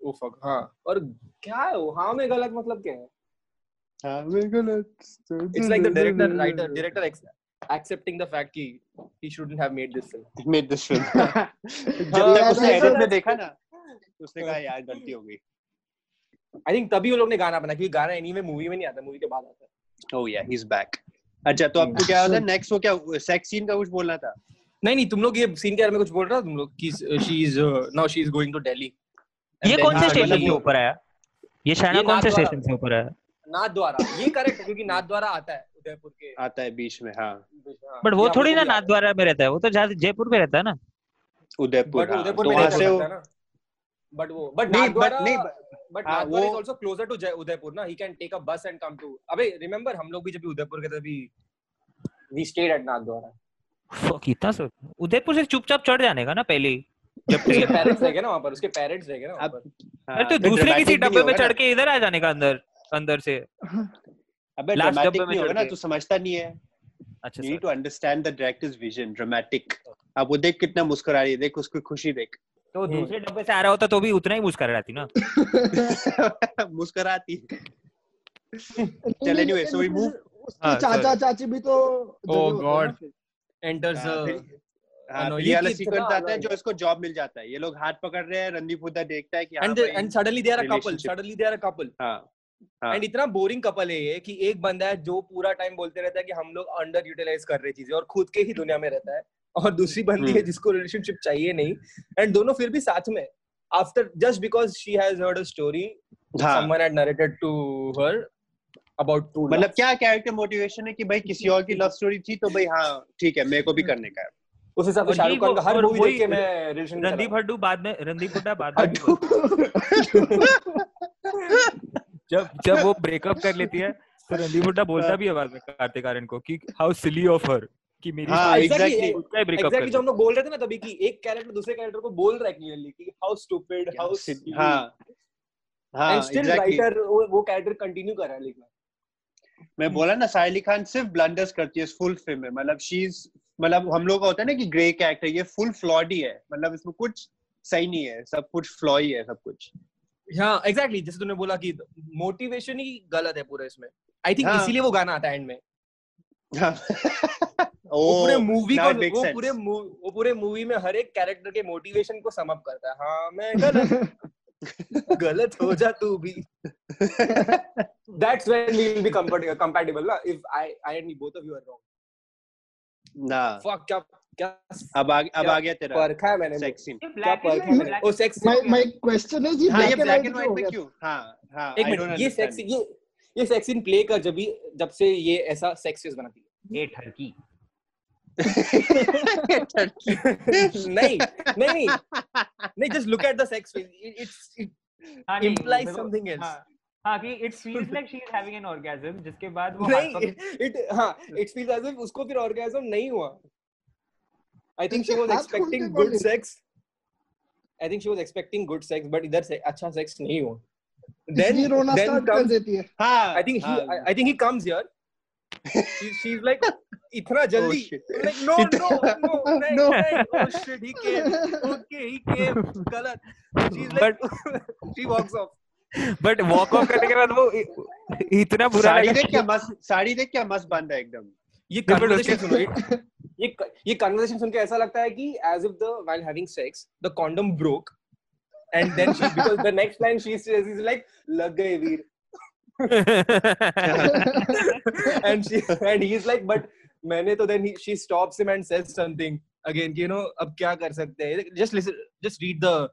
ओ फक हाँ। और क्या है वो? हाँ में गलत मतलब क्या है? हाँ मेरे को it's like the director writer director accepting the fact कि he shouldn't have made this film. Made this film जब हाँ, तक उसने एडिट में देखा ना उसने कहा यार गलती हो गई। I think तभी वो लोग ने गाना बना क्योंकि गाना एनीवे मूवी में नहीं आता मूवी के बाद आता है। ओह या ही इज़ बैक अच्छा तो अब तो क्या होता है नेक्स्ट वो क्या सेक्स सीन का कुछ बोलना था? नहीं नहीं तुम लोग ये सीन के बारे में कुछ बोल रहे हो तुम लोग कि she is now she is going to Delhi ये कौन से हाँ, स्टेशन से ऊपर आया? ये शायना ये कौन से स्टेशन से ऊपर आया? नाथ द्वारा ये करेक्ट है क्योंकि नाथ द्वारा आता है उदयपुर के। आता है बीच में हाँ। हाँ, बट वो थोड़ी ना नाथ द्वारा में रहता है वो तो जयपुर में रहता है ना। उदयपुर हाँ, उदयपुर तो में वो सकता ना। बट वो बट नहीं बट नहीं but is also closer to Udaipur ना he can take a bus and come to अबे रिमेंबर हम लोग भी जब उदयपुर गए थे तभी वी स्टेड एट नाथ द्वारा Fuck, इतना सब उदयपुर से चुपचाप चढ़ जाने का ना पहले जब उसके पेरेंट्स रह गए ना वहाँ पर उसके पेरेंट्स रह गए ना वहाँ अब- पर। हाँ, अरे तो फिर दूसरे किसी डब्बे में चढ़। के इधर आ जाने का अंदर अंदर से। अबे ड्रामेटिक डब्बे में नहीं होगा ना। तू समझता नहीं है। अच्छा sorry. need to understand the director's vision अब वो देख कितना मुस्कुरा रही है देख उसकी खुशी देख। तो हम्म। दूसरे डब्बे से आ रहा होता तो भी उतना ही मुस्कराती ना। मुस्कराती। चल we move- उसके हाँ, चाचा चाची भी तो जगह Oh होते हैं ये वाला सीक्वेंस आता जो इसको जॉब मिल जाता है। ये लोग हाथ पकड़ रहे हैं रणदीप हुड्डा देखता है कि हाँ and they, भाई, and suddenly they are a couple relationship. suddenly they are a couple हाँ हाँ। एंड इतना बोरिंग कपल है ये कि एक बंदा है जो पूरा टाइम बोलते रहता है कि हम लोग अंडर यूटिलाइज कर रहे चीज़ें और खुद के ही दुनिया में रहता है। और दूसरी बंदी है हम्म। जिसको रिलेशनशिप चाहिए नहीं। एंड दोनों फिर भी साथ में। After just because she has heard a story someone had narrated to her about to मतलब क्या कैरेक्टर मोटिवेशन है कि भाई किसी और की लव स्टोरी थी तो भाई हाँ ठीक है मेरे को भी करने का है। उस हिसाब से शाहरुख खान का हर मूवी देख के मैं रिलेशन रणदीप हड्डू बाद में रणदीप हुड्डा बाद में जब जब वो ब्रेकअप कर लेती है तो रणदीप हुड्डा बोलता भी है बाद में कार्तिक आर्यन को कि हाउ सिली ऑफ़ हर कि मेरी हाँ, exactly, exactly. उसका ही ब्रेकअप एग्जैक्टली जो हम लोग बोल रहे थे ना तभी कि एक कैरेक्टर दूसरे कैरेक्टर को बोल रहा है क्लियरली कि हाउ स्टूपिड हाउ हाँ हाँ एंड स्टिल राइटर वो कैरेक्टर कंटिन्यू कर रहा है लिखना मैं बोला ना साहिल खान सिर्फ़ ब्लंडर्स करती है फुल फ़िल्म में। मतलब शी इज़ मतलब हम लोग का होता है ना कि ग्रे कैरेक्टर ये फुल फ्लॉड ही है। मतलब इसमें कुछ सही नहीं है सब कुछ फ्लॉ ही है सब कुछ। हाँ एग्जैक्टली जैसे तूने बोला कि मोटिवेशन ही गलत है पूरे इसमें। आई थिंक हाँ। इसीलिए वो गाना आता है एंड में। हाँ। वो पूरे मूवी को वो पूरे वो पूरे मूवी में हर एक कैरेक्टर के मोटिवेशन को सम अप करता है। हाँ मैं गलत गलत हो जा तू भी। That's when we will be compatible ना। If I I and both of you are wrong ना। फक क्या क्या अब आ अब आ गया तेरा परखा है मैंने। सेक्स सीन क्या परखा है मैंने। ओ sex my my question is ये हाँ ये black and black and white में क्यों हाँ हाँ एक मिनट ये सेक्स ये ये सेक्स सीन प्ले कर जब भी जब से ये ऐसा सेक्स बनाती ठरकी है नहीं नहीं नहीं नहीं just look at the sex it's it हाँ, देखो, something else. हाँ, हाँ कि it feels like she is having an orgasm जिसके बाद वो नहीं इट हाँ इट फील्स एज इफ़ उसको फिर ऑर्गेजम नहीं हुआ। I think she was expecting good sex I think she was expecting good sex but इधर से अच्छा सेक्स नहीं हुआ। then रोना स्टार्ट कर देती है। हाँ I think he हाँ. I, I think he comes here she, she's like इतना जल्दी shit. I'm like no no no नहीं No. नहीं oh shit he came okay he came गलत she's like she walks off but walk off करने के बाद वो इतना बुरा साड़ी देख क्या मस्त साड़ी देख क्या मस्त बंद है एकदम ये कन्वर्सेशन सुनो ये ये कन्वर्सेशन सुन के ऐसा लगता है कि as if the while having sex the condom broke and then she because the next line she is like लग गए Veer and she and he's like but मैंने तो then he, she stops him and says something again you know अब क्या कर सकते हैं just listen just read the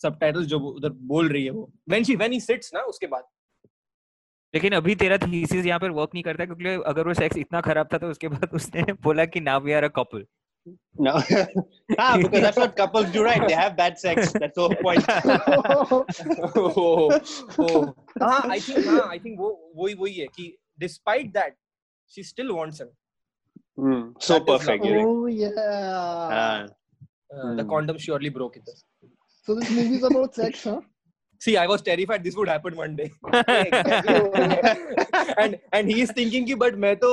subtitles जो उधर बोल रही है वो when she when he sits ना उसके बाद लेकिन अभी तेरा थीसिस यहाँ पर वर्क नहीं करता क्योंकि अगर वो सेक्स इतना खराब था तो उसके बाद उसने बोला कि now we are a couple no ah because that's what couples do right they have bad sex that's the whole point oh, oh. हाँ I think हाँ I think वो वही वही है कि despite that she still wants him Hmm, so That is perfect love. you know? oh yeah हाँ uh, the Hmm. condom surely broke it so this movie is about sex huh See, I was terrified this would happen one day. and and he is thinking कि but मैं तो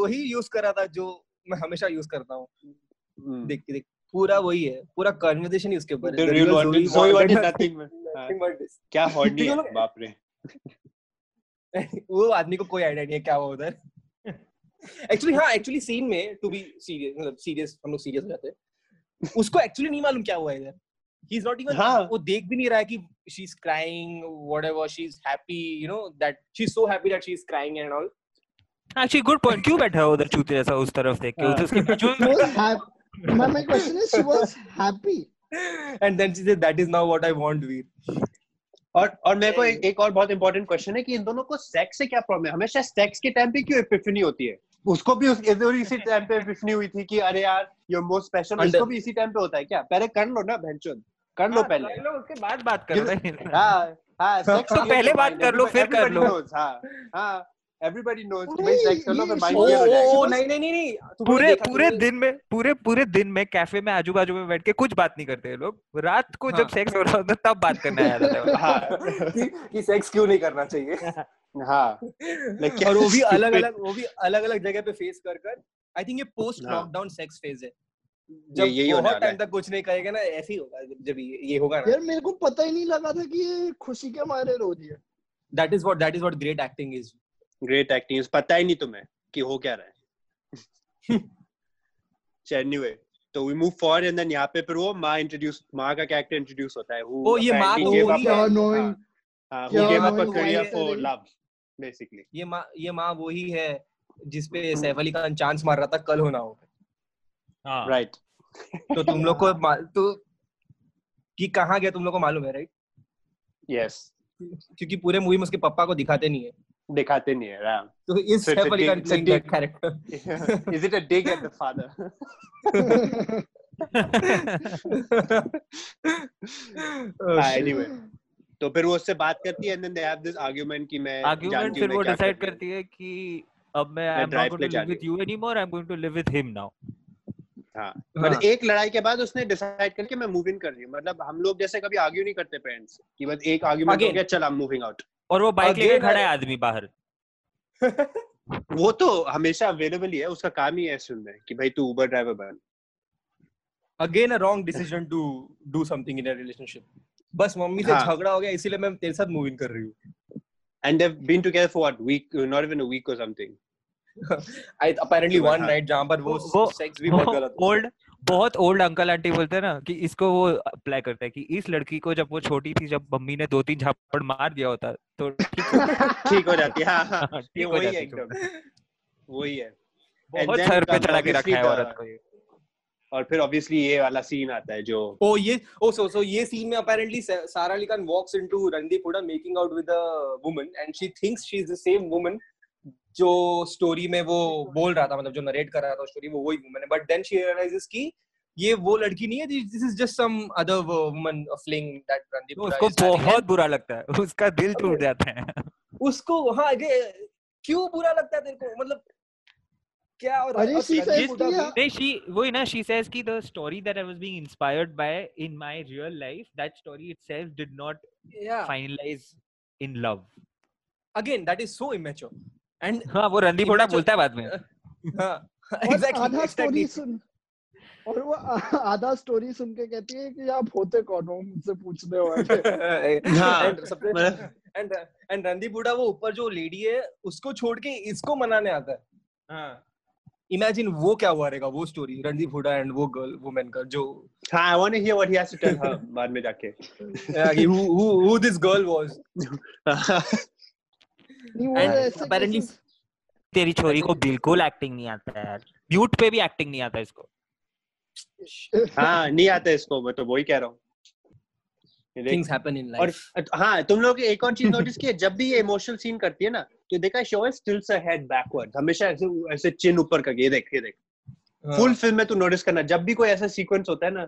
वही यूज कर रहा था जो मैं हमेशा यूज़ करता हूँ Hmm. देख देख पूरा वही है पूरा कन्वर्सेशन ही उसके ऊपर है. हाँ. क्या You है बाप रे वो आदमी को कोई आइडिया नहीं है क्या हुआ उधर एक्चुअली हाँ एक्चुअली सीन में टू बी सीरियस मतलब सीरियस हम लोग सीरियस हो जाते हैं उसको एक्चुअली नहीं मालूम क्या हुआ इधर ही इज़ नॉट इवन। वो देख भी नहीं रहा है कि she is crying whatever she is happy you know that she is so happy that she is crying and all actually good point क्यों बैठा है उधर चूते जैसा उस तरफ़ देख के? हाँ। उधर उसके was happy my, question is she was happy. And then she said that is now what I want Veer और और मेरे को एक, एक और बहुत इंपॉर्टेंट क्वेश्चन है कि इन दोनों को सेक्स से क्या प्रॉब्लम है? हमेशा सेक्स के टाइम पे क्यों एपिफनी होती है? उसको भी उस इधर इसी टाइम पे एपिफनी हुई थी कि अरे यार योर मोस्ट स्पेशल उसको भी इसी टाइम पे होता है क्या? पहले कर लो ना बहनचोद। कर लो पहले। कर लो उसके बाद बात कर। रहे हैं हाँ हाँ sex तो पहले बात कर लो, फिर कर लो। हाँ हाँ। Everybody knows कि भाई sex कर लो ये फिर mind ओ clear हो जाएगा। ओ, नहीं नहीं नहीं पूरे पूरे दिन में पूरे पूरे दिन में कैफ़े में आजू बाजू में बैठ के कुछ बात नहीं करते ये लोग। रात को जब हाँ। सेक्स हो रहा होता है तब बात करने आया जाता है। हाँ। कि, सेक्स क्यों नहीं करना चाहिए? हाँ। Like, और वो भी. अलग अलग वो भी अलग अलग जगह पे फेस कर कर आई थिंक ये पोस्ट हाँ। लॉकडाउन सेक्स फ़ेज़ है। ये- जब यही होने बहुत टाइम तक कुछ नहीं कहेगा ना ऐसे ही होगा जब- जब ये ये होगा ना। यार मेरे को पता ही नहीं लगा था कि ये खुशी के मारे रो रही है। That is what that is what great acting is great acting पता ही नहीं तुम्हें कि हो क्या रहा है। एनीवे तो we move forward and then यहाँ पे फिर वो माँ इंट्रोड्यूस माँ का कैरेक्टर इंट्रोड्यूस होता है who ओ, ये माँ gave वही है। annoying. हाँ, हाँ, up a annoying career wife है for ये। love basically ये माँ ये माँ वही है जिसपे सैफ अली खान चांस मार रहा था कल होना हो हाँ। Right. तो तुम लोग को तो कि कहाँ गया तुम लोग को मालूम है राइट yes. क्योंकि पूरे मूवी में उसके पापा को दिखाते नहीं है। दिखाते नहीं है हाँ तो इस So a Ali dig- playing that character is it a dig at the father? Oh, हाँ, anyway. तो फिर वो उससे बात करती है and then they have this argument कि मैं आर्गुमेंट फिर वो डिसाइड करती है। कि अब मैं I am not going to live with you anymore I am going to live with him now हाँ हाँ। मतलब एक लड़ाई के बाद उसने डिसाइड करके मैं मूव इन कर रही हूँ। मतलब हम लोग जैसे कभी आर्ग्यू नहीं करते पेरेंट्स कि बस एक आर्ग्यूमेंट हो गया चल आई एम मूविंग आउट और वो बाइक लेके खड़ा है आदमी बाहर। वो तो हमेशा अवेलेबल ही है उसका काम ही है में कि भाई तू उबर ड्राइवर बन। Again a wrong decision to do something in a relationship बस मम्मी से हाँ। झगड़ा हो गया इसीलिए मैं तेरे साथ मूव इन कर रही हूँ। And they've been together for what week not even a week or something? I apparently one. Night जहाँ पर वो वो- सेक्स भी बहुत गलत ओल्ड बहुत ओल्ड अंकल आंटी बोलते हैं ना कि इसको वो अप्लाई करते हैं कि इस लड़की को जब वो छोटी थी जब मम्मी ने दो तीन झापड़ मार दिया होता तो ठीक ठीक हो जाती है हाँ, हाँ, हाँ, ठीक हो वही है जाती एकदम। वही है। बहुत सर पे चढ़ा के रखा है औरत को ये। और फिर ऑब्वियसली ये वाला सीन आता है जो ओ ये ओ सो सो ये सीन में apparently Sara Ali Khan walks into Randeep Hooda making out with a woman and she thinks she is the same woman जो स्टोरी में वो बोल रहा था मतलब जो नरेट कर रहा था स्टोरी वो वही वुमन है। बट देन शी रियलाइजेस कि ये वो लड़की नहीं है this is just some other woman fling that Randeep उसको बहुत बुरा लगता है। उसका दिल टूट जाता है। उसको हाँ क्यों बुरा लगता है तेरे को? मतलब क्या और अरे और she रणदीप says हुड्डा कि भी- नहीं she वही ना she says कि the story that I was being inspired by in my real life that story itself did not yeah. finalize in again that is so immature. And हाँ वो रणदीप Immature- बोलता है बाद में। हाँ और आधा स्टोरी सुन और वो आधा स्टोरी सुन के कहती है कि आप होते कौन हो? मुझसे पूछने वाले। हाँ, and and रणदीप हुड्डा वो ऊपर जो लेडी है उसको छोड़ के इसको मनाने आता है। हाँ। इमेजिन वो क्या हुआ रहेगा वो स्टोरी रणदीप हुड्डा एंड वो गर्ल वुमेन का जो हाँ I want to hear what he has to tell her बाद में जाके। Yeah, कि who who who cases- तेरी छोरी को बिल्कुल एक्टिंग नहीं आता यार। म्यूट पे भी एक्टिंग नहीं आता इसको। हाँ नहीं आता इसको मैं तो वही कह रहा हूँ। things happen in और हाँ तुम लोग एक और चीज़ नोटिस की है जब भी ये इमोशनल सीन करती है ना तो देखा शो है स्टिल्स अ हेड बैकवर्ड हमेशा ऐसे ऐसे चिन ऊपर करके ये देख ये देख। हाँ। फुल फ़िल्म में तू नोटिस करना जब भी कोई ऐसा सीक्वेंस होता है ना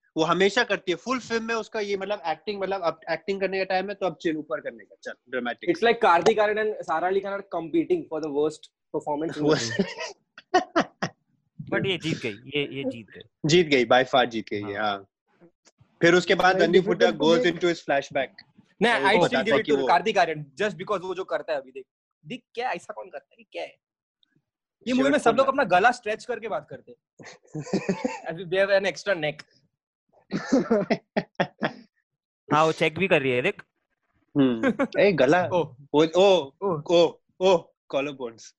वो हमेशा करती है। फुल फ़िल्म में उसका ये मतलब एक्टिंग मतलब अब एक्टिंग करने का टाइम है तो अब चिन ऊपर करने का। चल dramatic it's like Kartik Aryan and Sara Ali Khan are competing for the worst performance in the movie. But ये जीत गई ये ये जीत गई। जीत गई बाय फार जीत गई है, हाँ फिर उसके बाद Randeep Hooda goes into his flashback नहीं वो I बताता still है give it कि to वो- वो जो करता है अभी देख। देख क्या ऐसा कौन करता है? क्या है? ये मूवी में सब लोग अपना गला स्ट्रेच करके बात करते हैं। As if they have an extra neck हाँ वो चेक भी कर रही है देख हम्म ए गला oh oh oh oh oh oh collar bones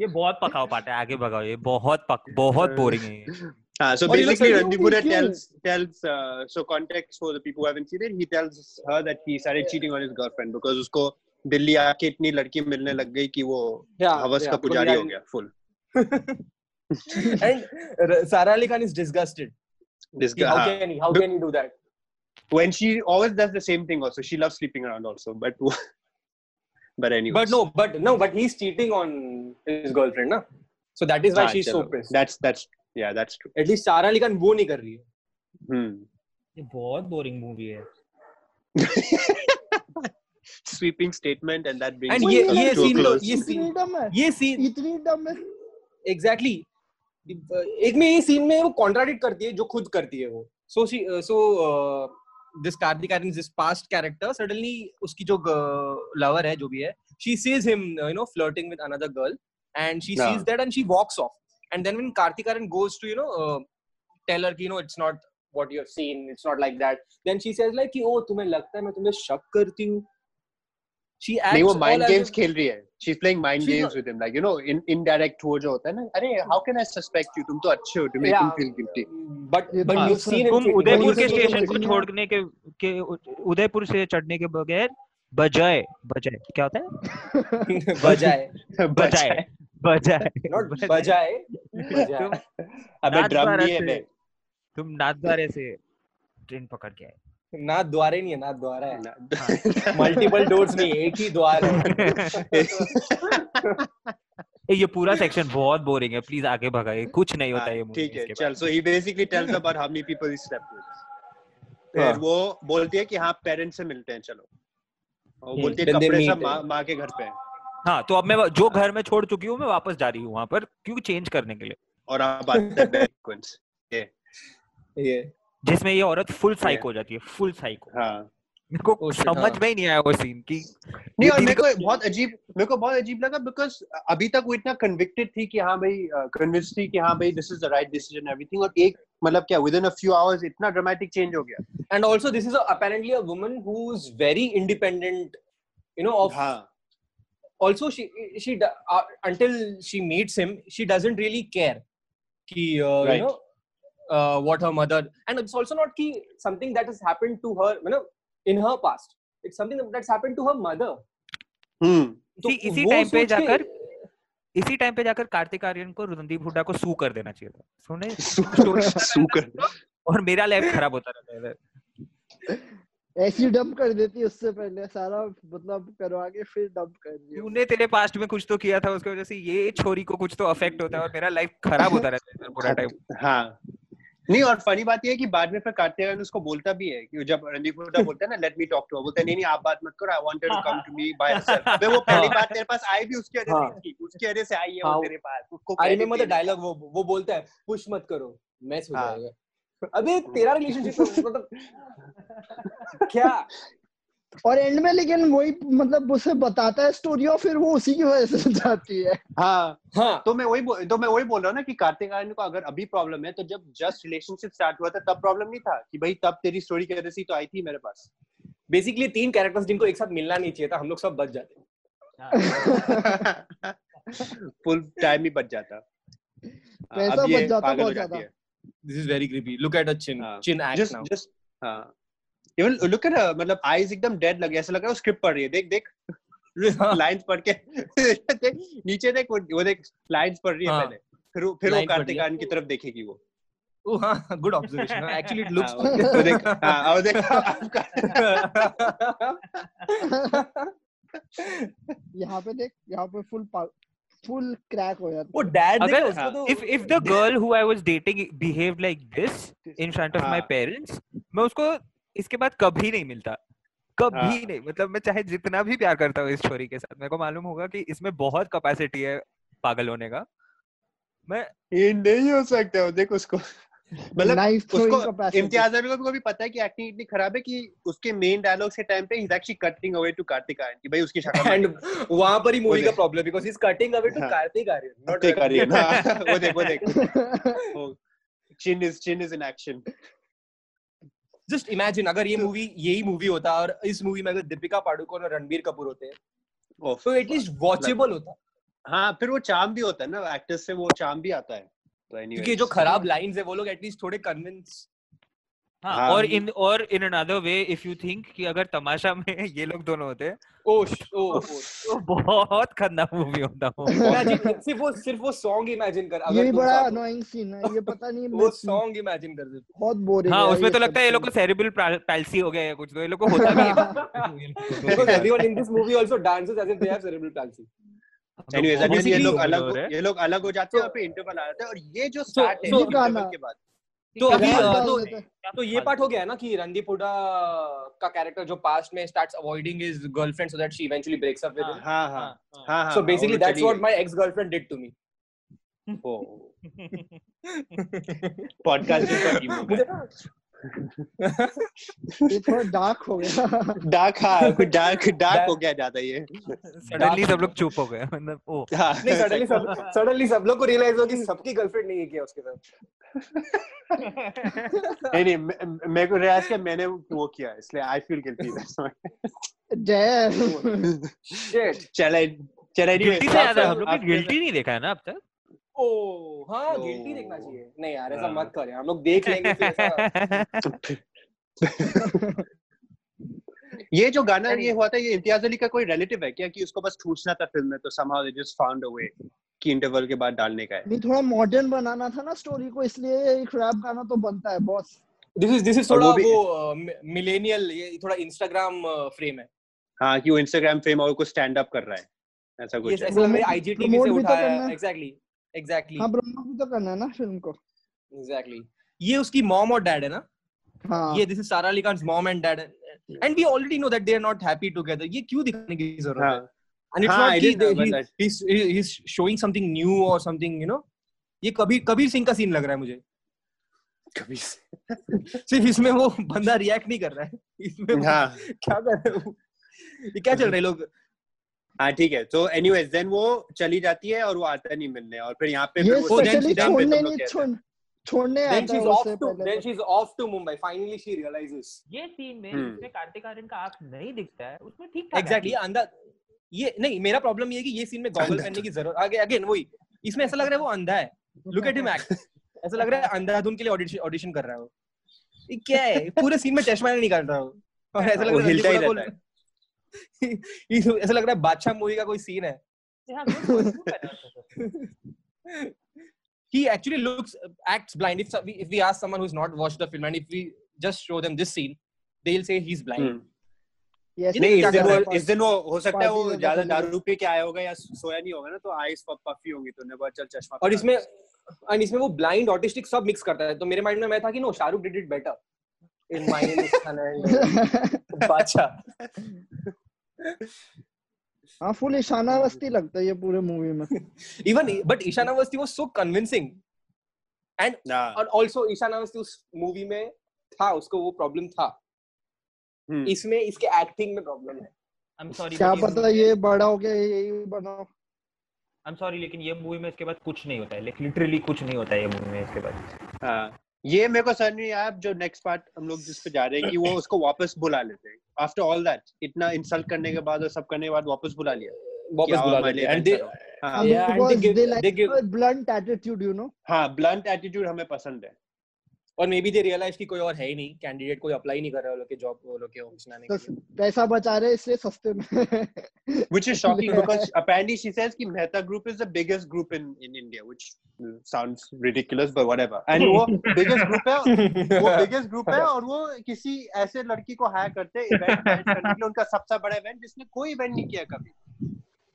ये बहुत पकाओ पार्ट आगे भगाओ ये बहुत पक बहुत बोरिंग है हाँ, so basically क्यों? tells tells uh, so context for the people who haven't seen it. He tells her that he started cheating on his girlfriend because उसको दिल्ली आके इतनी लड़की मिलने लग गई कि वो हवस का पुजारी हो गया full and Sara Ali Khan is disgusted. this Ki guy How हाँ. can he? How Look- can he do that? when she always does the same thing also she loves sleeping around also but but anyway But no, but no, but he's cheating on his girlfriend, na? So that is why she's so pissed. that's that's yeah that's true At least Sara Ali Khan वो नहीं कर रही है. hmm. ये बहुत बोरिंग मूवी है sweeping statement and that brings And us ये to ये a scene तो close. ये इतनी scene डम है ये scene इतनी डम है एग्जैक्टली एक में ये सीन में वो कॉन्ट्राडिक्ट करती है जो खुद करती है वो। So she so this Kartik Aaryan this past character suddenly उसकी जो लवर है जो भी है she sees him you know flirting with another girl and she Yeah. Sees that and she walks off and then when Kartik Aaryan goes to you know tell her कि no it's not what you have seen it's not like that then she says like कि ओ तुम्हें लगता है मैं तुम्हें शक करती हूँ she नहीं वो acts mind all as games if- खेल रही है। Is playing mind She's games not- with him like you know in indirect वो जो होता है ना अरे how can I suspect you तुम तो अच्छे हो make him Yeah. Feel guilty but but तो you've दूसरा- seen him तुम. उदयपुर के seen him स्टेशन को. छोड़ने के के उदयपुर से चढ़ने के बगैर बजाय बजाय क्या होता है? बजाए बजाय। बजाय। not बजाए बजाए अबे ड्रम नहीं है तुम नाथद्वारे से ट्रेन पकड़ के आए। नाथ द्वारे नहीं है नाथ द्वारा है। मल्टीपल डोर्स नहीं एक ही द्वार है। ए, ये पूरा सेक्शन बहुत बोरिंग है प्लीज़ आगे भगाइए कुछ नहीं होता हाँ, ये ठीक है चल so he basically tells about how many people he slept with हाँ। फिर वो बोलती है कि हाँ पेरेंट्स से मिलते हैं चलो। और वो हम्म, बोलती है कपड़े सब माँ है। माँ के घर पे हाँ। तो अब मैं जो घर में छोड़ चुकी हूँ मैं वापस जा रही हूँ वहाँ पर क्यों चेंज करने के लिए? और अब आता है ये। जिसमें ये औरत फुल साइको हो जाती है फुल साइको हाँ। मेरे को Oh shit, समझ हाँ। में ही नहीं आया वो सीन की। नहीं और मेरे को बहुत अजीब मेरे को बहुत अजीब लगा बिकॉज़ अभी तक वो इतना कन्विक्टेड थी कि हाँ भाई कन्विंस थी कि हाँ भाई this is the right decision everything और एक मतलब क्या with in a few hours इतना ड्रामेटिक चेंज हो गया। And also this is a, apparently a woman who's very independent you know of हाँ। Also she she do- uh, until she meets him she doesn't really care ki uh, Right. you know uh, what her mother and it's also not ki something that has happened to her you know in her past. It's something that's happened to her mother. हम्म तो इसी- इसी time पे जाकर इसी टाइम पे जाकर कार्तिक आर्यन को रणदीप हुड्डा को सू कर देना चाहिए था। सुने? सुकर और मेरा लाइफ खराब होता रहता है ऐसी डंप कर देती उससे पहले सारा मतलब करवा के फिर डंप कर दिया। तूने तेरे पास्ट में कुछ तो किया था उसकी वजह से ये छोरी को कुछ तो अफेक्ट होता है और मेरा लाइफ खराब होता रहता है पूरा टाइम हाँ। नहीं और फनी बात ये है कि बाद में फिर कार्तिक उसको बोलता भी है कि जब रणदीप हुड्डा बोलता है ना लेट मी टॉक टू बोलता है नहीं नहीं आप बात मत करो I wanted to come to me by herself वो पहली बार बात तेरे पास आई भी उसके वजह हाँ। से थी उसके वजह से आई है हाँ, वो तेरे पास उसको आई में मतलब डायलॉग वो वो बोलता है पुश मत करो मैच हो हाँ। जाएगा. अबे तेरा रिलेशनशिप मतलब क्या? और एंड में लेकिन वही मतलब उसे बताता है स्टोरी और फिर वो उसी की वजह से जाती है। हाँ। हाँ। तो मैं वही तो मैं वही बोल रहा हूँ ना कि कार्तिक आर्यन को अगर अभी प्रॉब्लम है तो जब जस्ट रिलेशनशिप स्टार्ट हुआ था तब प्रॉब्लम नहीं था कि भाई तब तेरी स्टोरी की वजह से तो आई थी मेरे पास। बेसिकली तीन कैरेक्टर्स जिनको एक साथ मिलना नहीं चाहिए था हम लोग सब बच जाते। फुल टाइम ही बच जाता। पैसा बच जाता बहुत ज़्यादा। This is very creepy look at a chin. Chin act now just हाँ। इवन लुक एट मतलब आईज एकदम डेड लगे ऐसा लग रहा है स्क्रिप्ट पढ़ रही है देख देख लाइंस पढ़ के देख, नीचे देख वो वो देक लाइंस पढ़ रही है हाँ. पहले फिर फिर वो Lines पढ़ कार्तिक आर्यन की तरफ़ देखेगी वो Oh, हाँ, good observation. Actually, it looks. हाँ, वो देख हाँ देख आपका- यहाँ पे देख यहाँ पे फुल फुल क्रैक हो जाता वो डैड अगर देखा उसको तो if if the girl who I was dating behaved like this in front of my हाँ. मैं उसको इसके बाद कभी नहीं मिलता। कभी हाँ. नहीं मतलब मैं चाहे जितना भी प्यार करता हूँ इस छोरी के साथ मेरे को मालूम होगा कि इसमें बहुत कैपेसिटी है पागल होने का। मैं ये नहीं हो सकता देख उसको। मतलब उसको इम्तियाज़ अली को भी पता है कि एक्टिंग इतनी खराब है कि उसके मेन डायलॉग्स के टाइम पे he is actually cutting away to Kartik Aaryan कि भाई उसकी शक्ल एंड वहाँ पर ही मूवी का problem because he. Is cutting away to. Kartik Aaryan not Kartik Aaryan वो देख वो देख। Chin is chin is in action just imagine अगर ये मूवी यही मूवी होता और इस मूवी में अगर दीपिका पाडुकोन और रणबीर कपूर होते तो एटलीस्ट वॉचेबल होता। हाँ फिर वो चाम भी होता है ना एक्टर्स से वो चाम भी आता है। तो क्योंकि जो खराब लाइंस है वो लोग एटलीस्ट थोड़े कन्विंस हाँ, हाँ। और इन और in another way if you think कि अगर तमाशा में ये लोग दोनों होते ओ ओ ओ तो बहुत खतरनाक मूवी होता वो। सिर्फ़ वो सिर्फ़ वो सॉन्ग इमेजिन कर अगर तुम बड़ा अनोइंग सीन है ये पता नहीं वो सॉन्ग इमेजिन कर सिर्फ़ बहुत बोरिंग हाँ उसमें तो लगता है ये लोग को। सेरिब्रल पैल्सी हो गया है कुछ तो ये लोग को होता भी है। This movie also dances as if they have cerebral palsy Anyways, बहुत again, ये लोग अलग हो हो- है। ये लोग अलग हो जाते हैं और फिर इंटरवल आ जाता है। और ये जो स्टार्ट है के बाद। तो अभी गाना तो तो ये पार्ट हो गया है ना कि रणदीप हुडा का कैरेक्टर जो पास्ट में starts avoiding his girlfriend so that she eventually breaks up with him हाँ हाँ हाँ हाँ so हाँ, basically और वो that's चली what my ex ये थोड़ा डार्क हो गया। डार्क हाँ कुछ डार्क डार्क हो गया ज़्यादा ये। सडनली सब लोग चुप हो गए मतलब ओ। हाँ। नहीं सडनली सब सडनली सब लोग को रियलाइज़ हो कि सबकी गर्लफ्रेंड नहीं है क्या उसके साथ? नहीं नहीं मेरे को रियाज के मैंने वो किया इसलिए आई फील गिल्टी जय शिट चल चल गिल्टी से याद है हम लोग गिल्टी नहीं देखा है ना अब तक? ओ हाँ Oh. गिल्टी देखना चाहिए। नहीं यार ऐसा हाँ। मत कर यार हम लोग देख लेंगे फिर ये जो गाना ये हुआ था ये इम्तियाज़ अली का कोई रिलेटिव है क्या कि उसको बस ठूसना था फ़िल्म में तो somehow they just found a way कि इंटरवल के बाद डालने का है? नहीं थोड़ा मॉडर्न बनाना था ना स्टोरी को इसलिए एक रैप गाना तो बनता है boss this is this is थोड़ा वो वो मिलेनियल ये थोड़ा इंस्टाग्राम फ्रेम है। हाँ कि वो इंस्टाग्राम फेम और को स्टैंड अप कर रहा है। ऐसा कुछ ऐसा है आईजीटीवी से तो उठाया। एग्जैक्टली एग्जैक्टली हाँ ब्रह्मा भी तो करना है ना फ़िल्म को। एग्जैक्टली ये उसकी मॉम और डैड है ना? हाँ। ये this is Sara Ali Khan's mom and dad and we already know that they are not happy together ये क्यों दिखाने की ज़रूरत है? हाँ। And it's हाँ, कि he's he's showing something new or something you know? ये कबीर कबीर सिंह का सीन लग रहा है मुझे। कभी सिर्फ़ इसमें वो बंदा रिएक्ट नहीं कर रहा है। इसमें हाँ। क्या कर रहे हो ये क्या चल रहा है लोग? हाँ ठीक है। तो एनीवेज देन वो चली जाती है और वो आता नहीं मिलने और फिर यहाँ पे ये स्पेशली छोड़ने नहीं छोड़ छोड़ने आता है उससे पहले then तो। she's off to Mumbai. Finally she realizes. ये सीन में हम्म। जिसमें कार्तिक आर्यन का आँख नहीं दिखता है उसमें ठीक ठाक एग्जैक्टली अंधा ये नहीं मेरा प्रॉब्लम ये है कि ये सीन में गॉगल पहनने की ज़रूरत आगे अगेन वही। इसमें ऐसा लग रहा है वो अंधा है। लुक एट हिम एक्ट ऐसा लग रहा है अंधाधुन के लिए ऑडिशन ऑडिशन कर रहा है वो। क्या है? पूरे सीन में चश्मा नहीं निकाल रहा हूँ और ऐसा लग रहा है। ऐसा लग रहा है बादशाह मूवी का कोई सीन है हाँ, he actually looks acts blind. If some- if we ask someone who's not watched the film and if we just show them this scene they'll say he's blind. Hmm. Yes, नहीं इस दिन वो है? इस दिन वो हो सकता है पार्टी वो में ज़्यादा बदल दारू पी के आया होगा या सोया नहीं होगा ना तो आईज पफी होंगी तो ने बोला चल चश्मा और पहना इसमें दो। और इसमें वो ब्लाइंड ऑटिस्टिक सब मिक्स करता है। तो मेरे माइंड में मैं था कि no Shahrukh did it better in my Badshah हाँ फुल ईशाना अवस्थी लगता है ये पूरे मूवी में। Even but Ishaan Awasthi was so convincing and और आल्सो ईशान अवस्थी उस मूवी में था उसको वो प्रॉब्लम था। हम्म। इसमें इसके एक्टिंग में प्रॉब्लम है। I'm sorry, क्या पता ये बड़ा हो गया यही बना I'm sorry, लेकिन ये मूवी में इसके बाद कुछ नहीं होता है। लाइक लिटरली कुछ नहीं होता है ये मूवी में इसके बाद। हाँ। ये मेरे को समझ नहीं आया जो नेक्स्ट पार्ट हम लोग जिस पे जा रहे हैं कि वो उसको वापस बुला लेते हैं। आफ्टर ऑल दैट इतना इंसल्ट करने के बाद और सब करने के बाद वापस बुला लिया। वापस बुला लिया लेते एंड दे हाँ। They give blunt attitude you know हाँ ब्लंट एटीट्यूड हमें पसंद है। और मे बी दे रियलाइज़ कि कोई और है ही नहीं कैंडिडेट कोई अप्लाई नहीं कर रहा है वो लोग के जॉब वो लोग के ऑफ़िस में आने के लिए। पैसा बचा रहे इसलिए सस्ते में। Which is shocking because apparently she says कि Group is the biggest group in in India, which uh, sounds ridiculous but whatever. And वो biggest group है, वो biggest group है और वो किसी ऐसे लड़की को हायर करते हैं इवेंट मैनेज करने के लिए उनका सबसे बड़ा इवेंट जिसने कोई इवेंट नहीं किया कभी।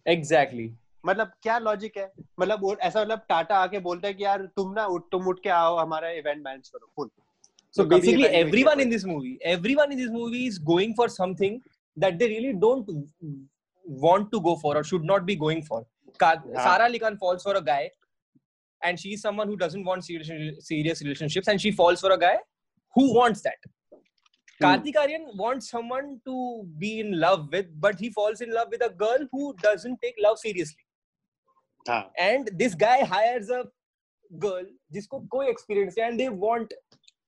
एग्जैक्टली मतलब क्या लॉजिक है मतलब ऐसा मतलब टाटा आके बोलता है कि यार तुम ना उठ तुम उठ के आओ हमारा इवेंट मैनेज करो फुल So तो basically, everyone in this movie, everyone in this movie is going for something that they really don't want to go for or should not be going for. हाँ. Sara Ali Khan falls for a guy, and she's someone who doesn't want serious, serious relationships, and she falls for a guy who wants that. Kartik Aryan wants someone to be in love with, but he falls in love with a girl who doesn't take love seriously. हाँ। And this guy hires a girl जिसको कोई experience है and they want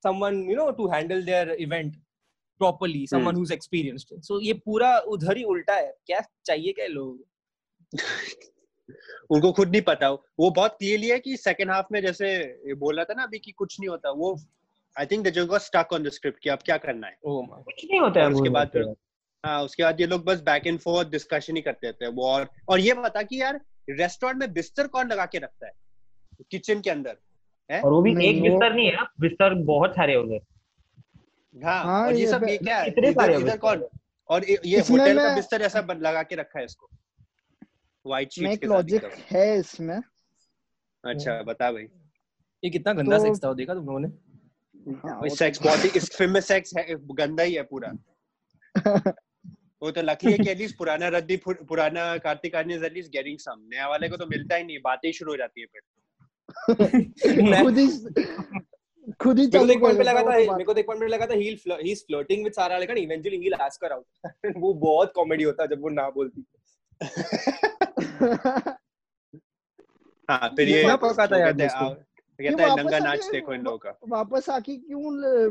someone you know to handle their event properly someone who's experienced. So ये पूरा उधर ही उल्टा है। क्या चाहिए क्या लोग उनको खुद नहीं पता वो बहुत क्लियरली है कि सेकंड हाफ़ में जैसे ये बोल रहा था ना अभी कि कुछ नहीं होता वो I think they got stuck on the script कि अब क्या करना है। Oh कुछ नहीं होता है और उसके बाद हाँ उसके बाद ये लोग बस बैक एंड फोर्थ डिस्कशन ही करते रहते हैं वो और और ये बता कि यार रेस्टोरेंट में बिस्तर कौन लगा के रखता है? किचन के अंदर और वो भी एक बिस्तर नहीं है बिस्तर बहुत सारे हो गए। हाँ हाँ, और ये ये सब ये क्या इतने सारे इधर कौन? और ये होटल का बिस्तर ऐसा लगा के रखा है इसको। व्हाइट एक के लॉजिक है इसमें। अच्छा बता भाई। ये कितना गंदा तो- सेक्स था देखा तुम लोगों ने हाँ, सेक्स बहुत ही इस फ़िल्म में सेक्स है गंदा ही है पूरा। वो तो लकी है कि एटलीस्ट पुराना रद्दी पुराना Kartik Aaryan is at least getting some नया वाले को तो मिलता ही नहीं बातें शुरू हो जाती है फिर। खुद ही खुद ही मेरे को तो एक पॉइंट पे लगा था तो मेरे को तो एक पॉइंट पे लगा था he he is flirting with Sara लेकिन eventually he ask her out वो बहुत कॉमेडी होता जब वो ना बोलती। हाँ फिर ये पका था यार कहते हैं है नंगा नाच देखो इन लोगों का वापस आके क्यों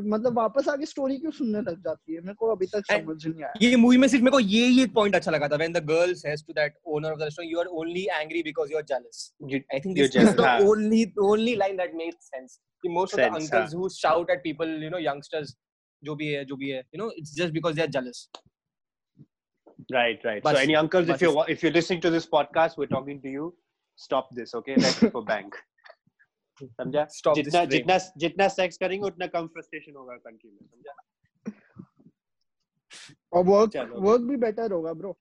मतलब वापस आके स्टोरी क्यों सुनने लग जाती है मेरे को अभी तक समझ नहीं आया ये मूवी में सिर्फ़ मेरे को ये ही एक पॉइंट अच्छा लगा था when the girl says to that owner of the restaurant you are only angry because you are jealous this is jealous, the हाँ. only only line that made sense. कि most of the Sense, uncles who shout at people, you know, जो भी है, जो भी है, you know, it's just because they are jealous. Right, right. Bas- so any uncles, if you're if you're listening to this podcast, we're talking to you. Stop this, okay? Let's go bank. समझा? जितना. जितना जितना सेक्स करेंगे उतना कम फ्रस्ट्रेशन होगा कंट्री में समझा? और वर्क वर्क भी बेटर होगा ब्रो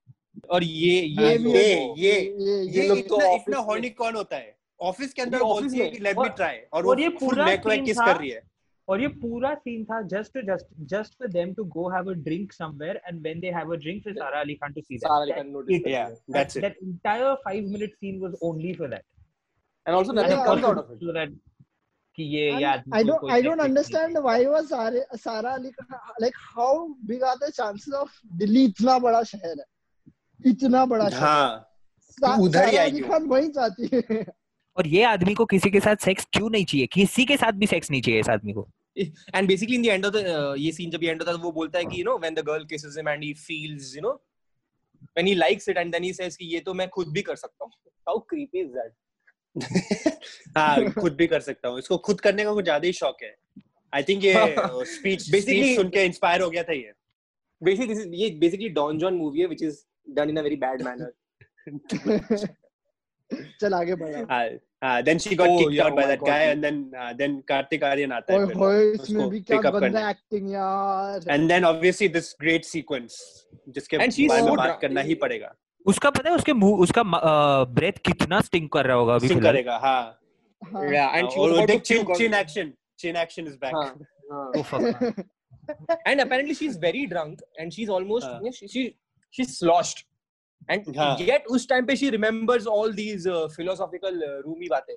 और ये ये ये ये ये ये ये लोग तो इतना हॉर्नी कौन होता है? ऑफ़िस के अंदर बोलती है कि लेट मी ट्राई और वो ये पूरा किस कर रही है? और ये पूरा सीन था just just just for them to go have a drink somewhere and when they have a drink for Sara Ali Khan to see that. सारा it- कर Yeah, लिया. that's it. That entire five minute scene was only for that. And also nothing Yeah, comes out of it. So that कि ये And यार I don't I don't understand why was Sara Sara Ali Khan like how big are the chances of Delhi इतना बड़ा शहर है इतना बड़ा शहर हाँ तो उधर ही सारा अली वो। खान वहीं जाती है और ये आदमी को किसी के साथ सेक्स क्यों नहीं चाहिए किसी के साथ भी सेक्स नहीं चाहिए इस आदमी को And basically in the end of the uh, ये scene जब ये end होता है तो वो बोलता है कि you know when the girl kisses him and he feels you know when he likes it and then he says कि ये तो मैं खुद भी कर सकता हूँ. How creepy is that? हाँ खुद भी कर सकता हूँ। इसको खुद करने का मुझे ज़्यादा ही शौक है। आई थिंक ये स्पीच बेसिकली सुन के इंस्पायर हो गया था ये। बेसिकली ये बेसिकली डॉन जॉन मूवी है which is done in a very bad manner चल आगे बढ़ा। हाँ then she got kicked out by that guy and then then Kartik Aaryan आता है ओए इसमें भी क्या बंदा एक्टिंग यार। And then obviously this great sequence जिसके बारे में बात करना ही पड़ेगा। उसका पता है उसके मुँह उसका ब्रेथ कितना स्टिंग कर रहा होगा अभी करेगा हाँ। या and she chin chin action chin action is back oh fuck and apparently she is very drunk and she is almost she she is lost and get उस टाइम पे she remembers all these philosophical Rumi बातें।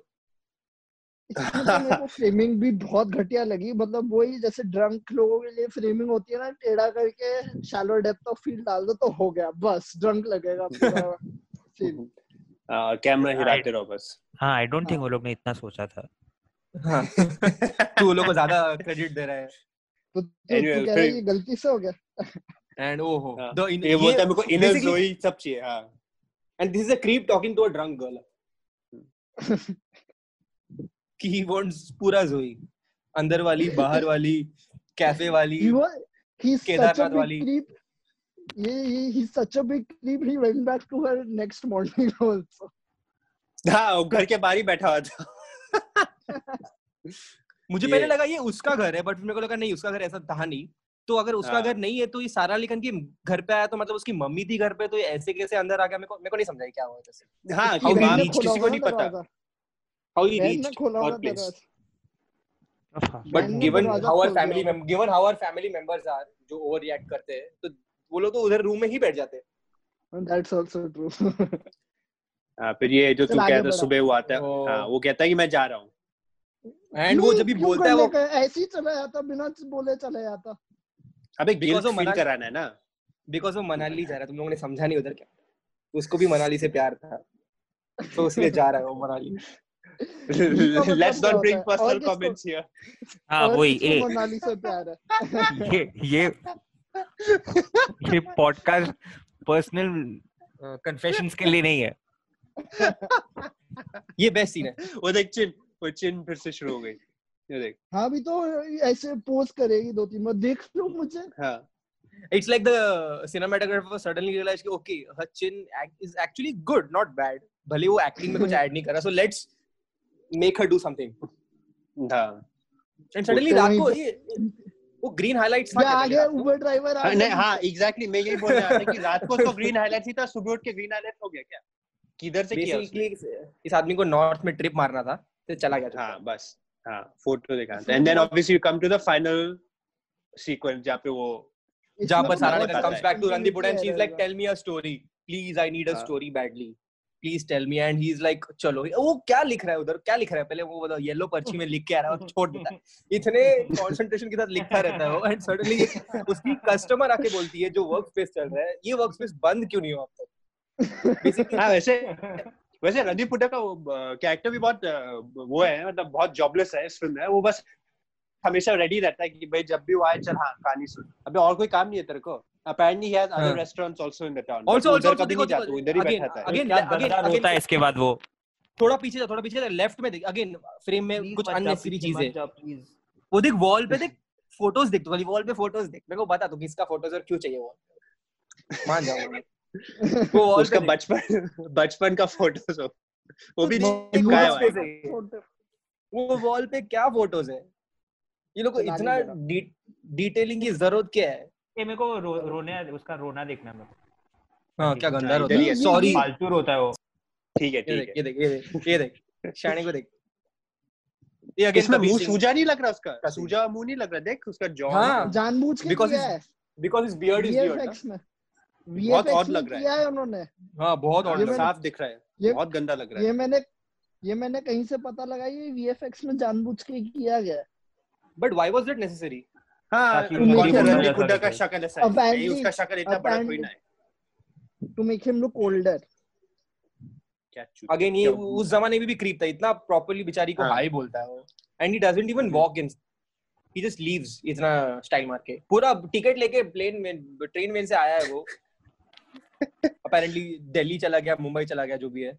तो फ्रेमिंग भी बहुत घटिया लगी। मतलब वही जैसे ड्रंक लोगों के लिए फ्रेमिंग होती है ना टेढ़ा करके शैलो डेप्थ ऑफ़ फ़ील्ड डाल दो तो हो गया बस ड्रंक लगेगा। कैमरा हिलाते रहो बस। हाँ आई डोंट थिंक हाँ। वो लोग ने इतना सोचा था। हाँ। तू वो लोग को ज़्यादा क्रेडिट दे रहा है। तो तू तू Anyway, कह रहा है ये गलती से हो गया? And oh ho हाँ. the in, ये बोलता है मेरे को इनर जोई सब चाहिए हाँ। And this is a creep talking to a drunk girl कि he wants पूरा जोई। अंदर वाली बाहर वाली कैफ़े वाली he was he's such a Kedarnath big वाली। creep. ये ये he's such a big creep he went back to her next morning also. हाँ वो घर के बाहर ही बैठा हुआ था। मुझे पहले लगा ये उसका घर है बट मेरे को लगा नहीं उसका घर ऐसा था नहीं। तो अगर उसका हाँ। घर नहीं है तो ये सारा अली खान की घर पे आया तो मतलब उसकी मम्मी थी घर पे तो ये ऐसे कैसे अंदर आ गया मेरे को मेरे को नहीं समझा क्या हुआ जैसे हाँ he किसी को नहीं पता। How he reached our place. दरवाज़ा। But बहन ने given दरवाज़ा how our खोल दिया family होगा। given how our family members are जो ओवर रिएक्ट करते हैं तो वो लोग तो उधर रूम में ही बैठ जाते हैं। That's also true. हाँ फिर ये जो तू कहता बढ़ा। सुबह वो आता है हाँ वो कहता है कि मैं जा रहा हूँ। एंड वो जब भी बोलता है वो ऐसे ही चला जाता बिना बोले चला जाता। अबे Because वो फील मना- कराना है ना। बिकॉज़ वो मनाली जा रहा है तुम लोगों ने समझा नहीं उधर क्या? उसको भी मनाली से प्यार था। तो इसलिए जा रहा है वो Manali. Let's not bring? Personal comments here हाँ वही ए मनाली से प्यार है ये ये ये पॉडकास्ट पर्सनल कन्फेशंस के लिए नहीं है. ये बेस्ट सीन है. वो देख चिन वो चिन फिर से शुरू हो गई। ये देख। हाँ भी तो ऐसे पोज करेगी दो तीन बार। देख लो मुझे। हाँ। It's like the cinematographer suddenly realized कि okay her chin act is actually good not bad. भले वो acting में कुछ add नहीं कर। रहा so let's make her do something. हाँ। And suddenly रात को ये वो green highlights मैं आ गया उबर ड्राइवर आ हाँ, नहीं हाँ एग्जैक्टली मैं यही बोल रहा था कि रात को तो ग्रीन हाईलाइट ही था सुबह उठ के ग्रीन हाईलाइट हो गया क्या? किधर से किया उसने? basically इस आदमी को नॉर्थ में ट्रिप मारना था तो चला गया हाँ बस हाँ फ़ोटो दिखा। And then obviously you come to the final sequence जहाँ पे वो जहाँ पर तो सारा बहुत निकल ज़्यादा comes है। back to Randeep Huda and she's like रहेगा। tell me a story please I हाँ। badly please tell me. And he's like चलो वो क्या लिख रहा है उधर? क्या लिख रहा है? पहले वो बताओ येलो पर्ची में लिख के आ रहा है और छोड़ देता है. इतने कंसंट्रेशन के साथ लिखता रहता है वो। एंड सडनली उसकी कस्टमर आके बोलती है जो वर्क स्पेस चल रहा है ये वर्क स्पेस बंद क्यों नहीं हुआ तक? हाँ वैसे वैसे रणदीप हुड्डा का कैरेक्टर भी बहुत वो है मतलब बहुत जॉबलेस है इस फ़िल्म में। वो बस हमेशा रेडी रहता है कि भाई जब भी वो आए चल हाँ कहानी सुन। अबे और कोई काम नहीं है तेरे को? Apparently he has other हाँ। restaurants also in the town Also- also- कभी देखो- नहीं जाता इधर ही again- बैठा था। again- क्या again- रोता है इसके बाद वो? थोड़ा पीछे जा थोड़ा पीछे जा लेफ़्ट में देख अगेन फ्रेम में कुछ अननेसेसरी चीज़ें। वो देख वॉल पे देख फ़ोटोज़ देख तो खाली वॉल पे फ़ोटोज़ देख। मेरे को बता तू किसका फ़ोटोज़ और क्यों चाहिए वो मान जाऊँगा वो वॉल उसका बचपन बचपन का फ़ोटो सो वो भी चिपकाया हुआ है। वो वॉल पे क्या फ़ोटोज़ है? ये लोग को इतना डिटेलिंग की ज़रूरत क्या है? ये मेरे को रो, रोने उसका रोना देखना है मेरे को। हाँ क्या गंदा रोता है। सॉरी फालतू रोता है वो। ठीक है ठीक है ये देख ये देख ये देख शाने को देख। ये अगेन इसमें मुँह सूजा नहीं लग रहा उसका? सूजा मुँह नहीं लग रहा देख उसका जॉ हाँ। जानबूझ के है। Because his beard is beard बहुत में लग रहा है। किया है उन्होंने। हाँ बहुत ऑड मैंने- साफ़ दिख रहा है। बहुत गंदा लग रहा है। ये मैंने ये मैंने कहीं से पता लगा ये VFX में जानबूझ के किया गया but why was that necessary हाँ अगेन ये उस जमाने में भी क्रीप था। इतना प्रॉपर्ली बेचारी को। हाई बोलता है वो। And he doesn't even walk in he just leaves इतना स्टाइल मार के। पूरा टिकट लेके प्लेन में ट्रेन में से आया है वो। अपेरेंटली दिल्ली चला गया मुंबई चला गया जो भी है।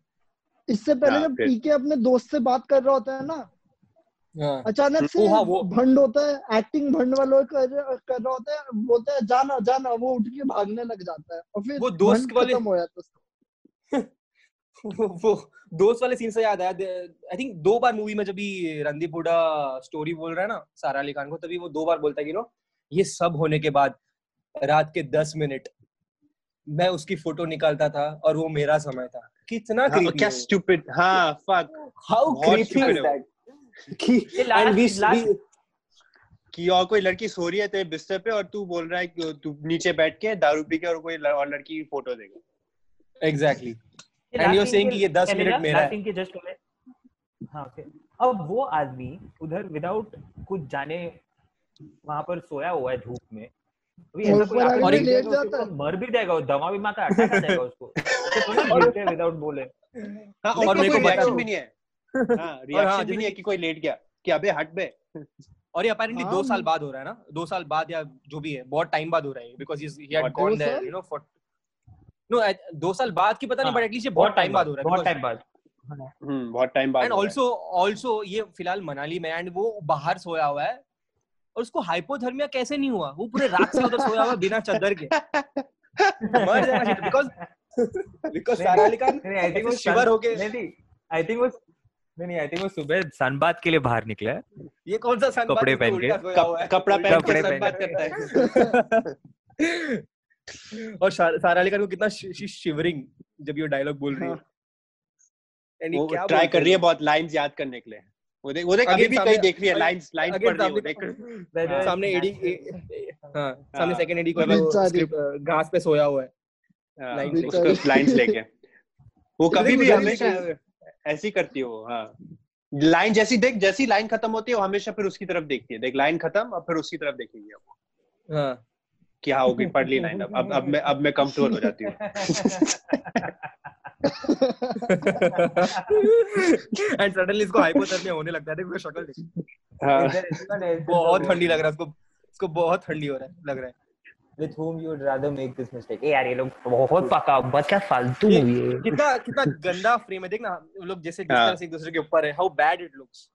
इससे पहले जब पीके अपने दोस्त से बात कर रहा होता है ना अचानक से हाँ, वो- भंड होता है एक्टिंग भंड वालों कर कर रहा होता है बोलता है जाना जाना। वो उठ के भागने लग जाता है और फिर वो दोस्त वाले- हो जाता है वो दोस्त वाले सीन से याद आया आई थिंक दो बार मूवी में जब भी रणदीप हुडा स्टोरी बोल रहा है ना सारा अली खान को तभी वो दो बार बोलता है कि नो ये सब होने के बाद रात के दस मिनट मैं उसकी फ़ोटो निकालता था और वो मेरा समय था। कितना हाँ, क्या स्टूपिड हाँ फक हाउ है वो। that? कि ये कि और कोई लड़की सो रही है तेरे बिस्तर पे और तू बोल रहा है कि तू नीचे बैठ के दारू पी के और कोई और लड़की की फ़ोटो देगा exactly. ये And last you're scene saying के कि ये 10 मिनट मेरा है। के just पहले हाँ okay. अब वो आदमी उधर विदाउट कुछ जाने वहाँ पर सोया हुआ है धूप में। अभी और ऐसा कोई उसको मर भी जाएगा वो दमा भी माता अटैक आ जाएगा उसको। तो थोड़ा विदाउट बोले। हाँ और और मेरे को बताओ। भी नहीं हाँ। रिएक्शन भी नहीं है कि- कोई लेट गया कि अबे हट बे। और ये अपेरेंटली हाँ, दो साल बाद हो रहा है ना? दो साल बाद या जो भी है बहुत टाइम बाद हो रहा है because he had gone there you know for no दो साल बाद की पता नहीं हाँ, बट एटलीस्ट ये बहुत टाइम बाद हो रहा है बहुत टाइम बाद। हम्म बहुत टाइम बाद एंड हो है। आल्सो आल्सो ये फ़िलहाल मनाली में एंड वो बाहर सोया हुआ है और उसको हाइपोथर्मिया कैसे नहीं हुआ? वो पूरे रात से उधर सोया हुआ बिना चादर के। मर जाना चाहिए बिकॉज़ बिकॉज़ सारा नहीं आई थिंक वो शिवर होके नहीं नहीं आई थिंक वो नहीं नहीं आई थिंक वो सुबह सनबाथ के लिए बाहर निकला है। ये कौन सा सन कपड़े पहन के, कपड़ा पहन के बात करता है। और सारा अली खान को कितना शिवरिंग जब ये डायलॉग बोल रही है। ये वो ट्राई कर रही है बहुत लाइंस याद करने के लिए। वो देख वो देख अभी भी कहीं देख रही है लाइंस लाइंस पढ़ रही है देख हाँ, सामने एडी हाँ सामने हाँ। सेकंड एडी को घास पे सोया हुआ है। हाँ। लाइंस लेके। वो तो कभी भी हमेशा ऐसी करती है वो हाँ। लाइन जैसी देख जैसी लाइन खत्म होती है वो हमेशा फिर उसकी तरफ़ देखती है। देख लाइन खत्म और फिर उसकी तरफ़ देखेंगी वो। हाँ। कि हाँ होगी पढ़ ली लाइन अब अब अब मैं अब मैं कंट्रोल हो जाती हूँ। एंड सडनली इसको हाइपोथर्मिया होने लगता है देख शक्ल देख। हाँ। बहुत ठंडी लग रहा है उसको उसको बहुत ठंडी हो रहा है लग रहा है। with whom you would rather make this mistake. hey, यार ये लोग बहुत तो- पका बहुत क्या फालतू मूवी है कितना कितना गंदा फ्रेम है देख ना लोग जैसे जिस हाँ। तरह से एक दूसरे के ऊपर है हाउ बैड इट लुक्स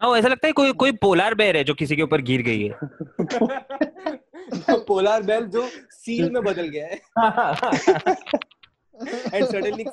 हाँ ऐसा लगता है कोई कोई पोलार बेर है जो किसी के ऊपर गिर गई है। पोलार बेर जो सील में बदल गया है। And suddenly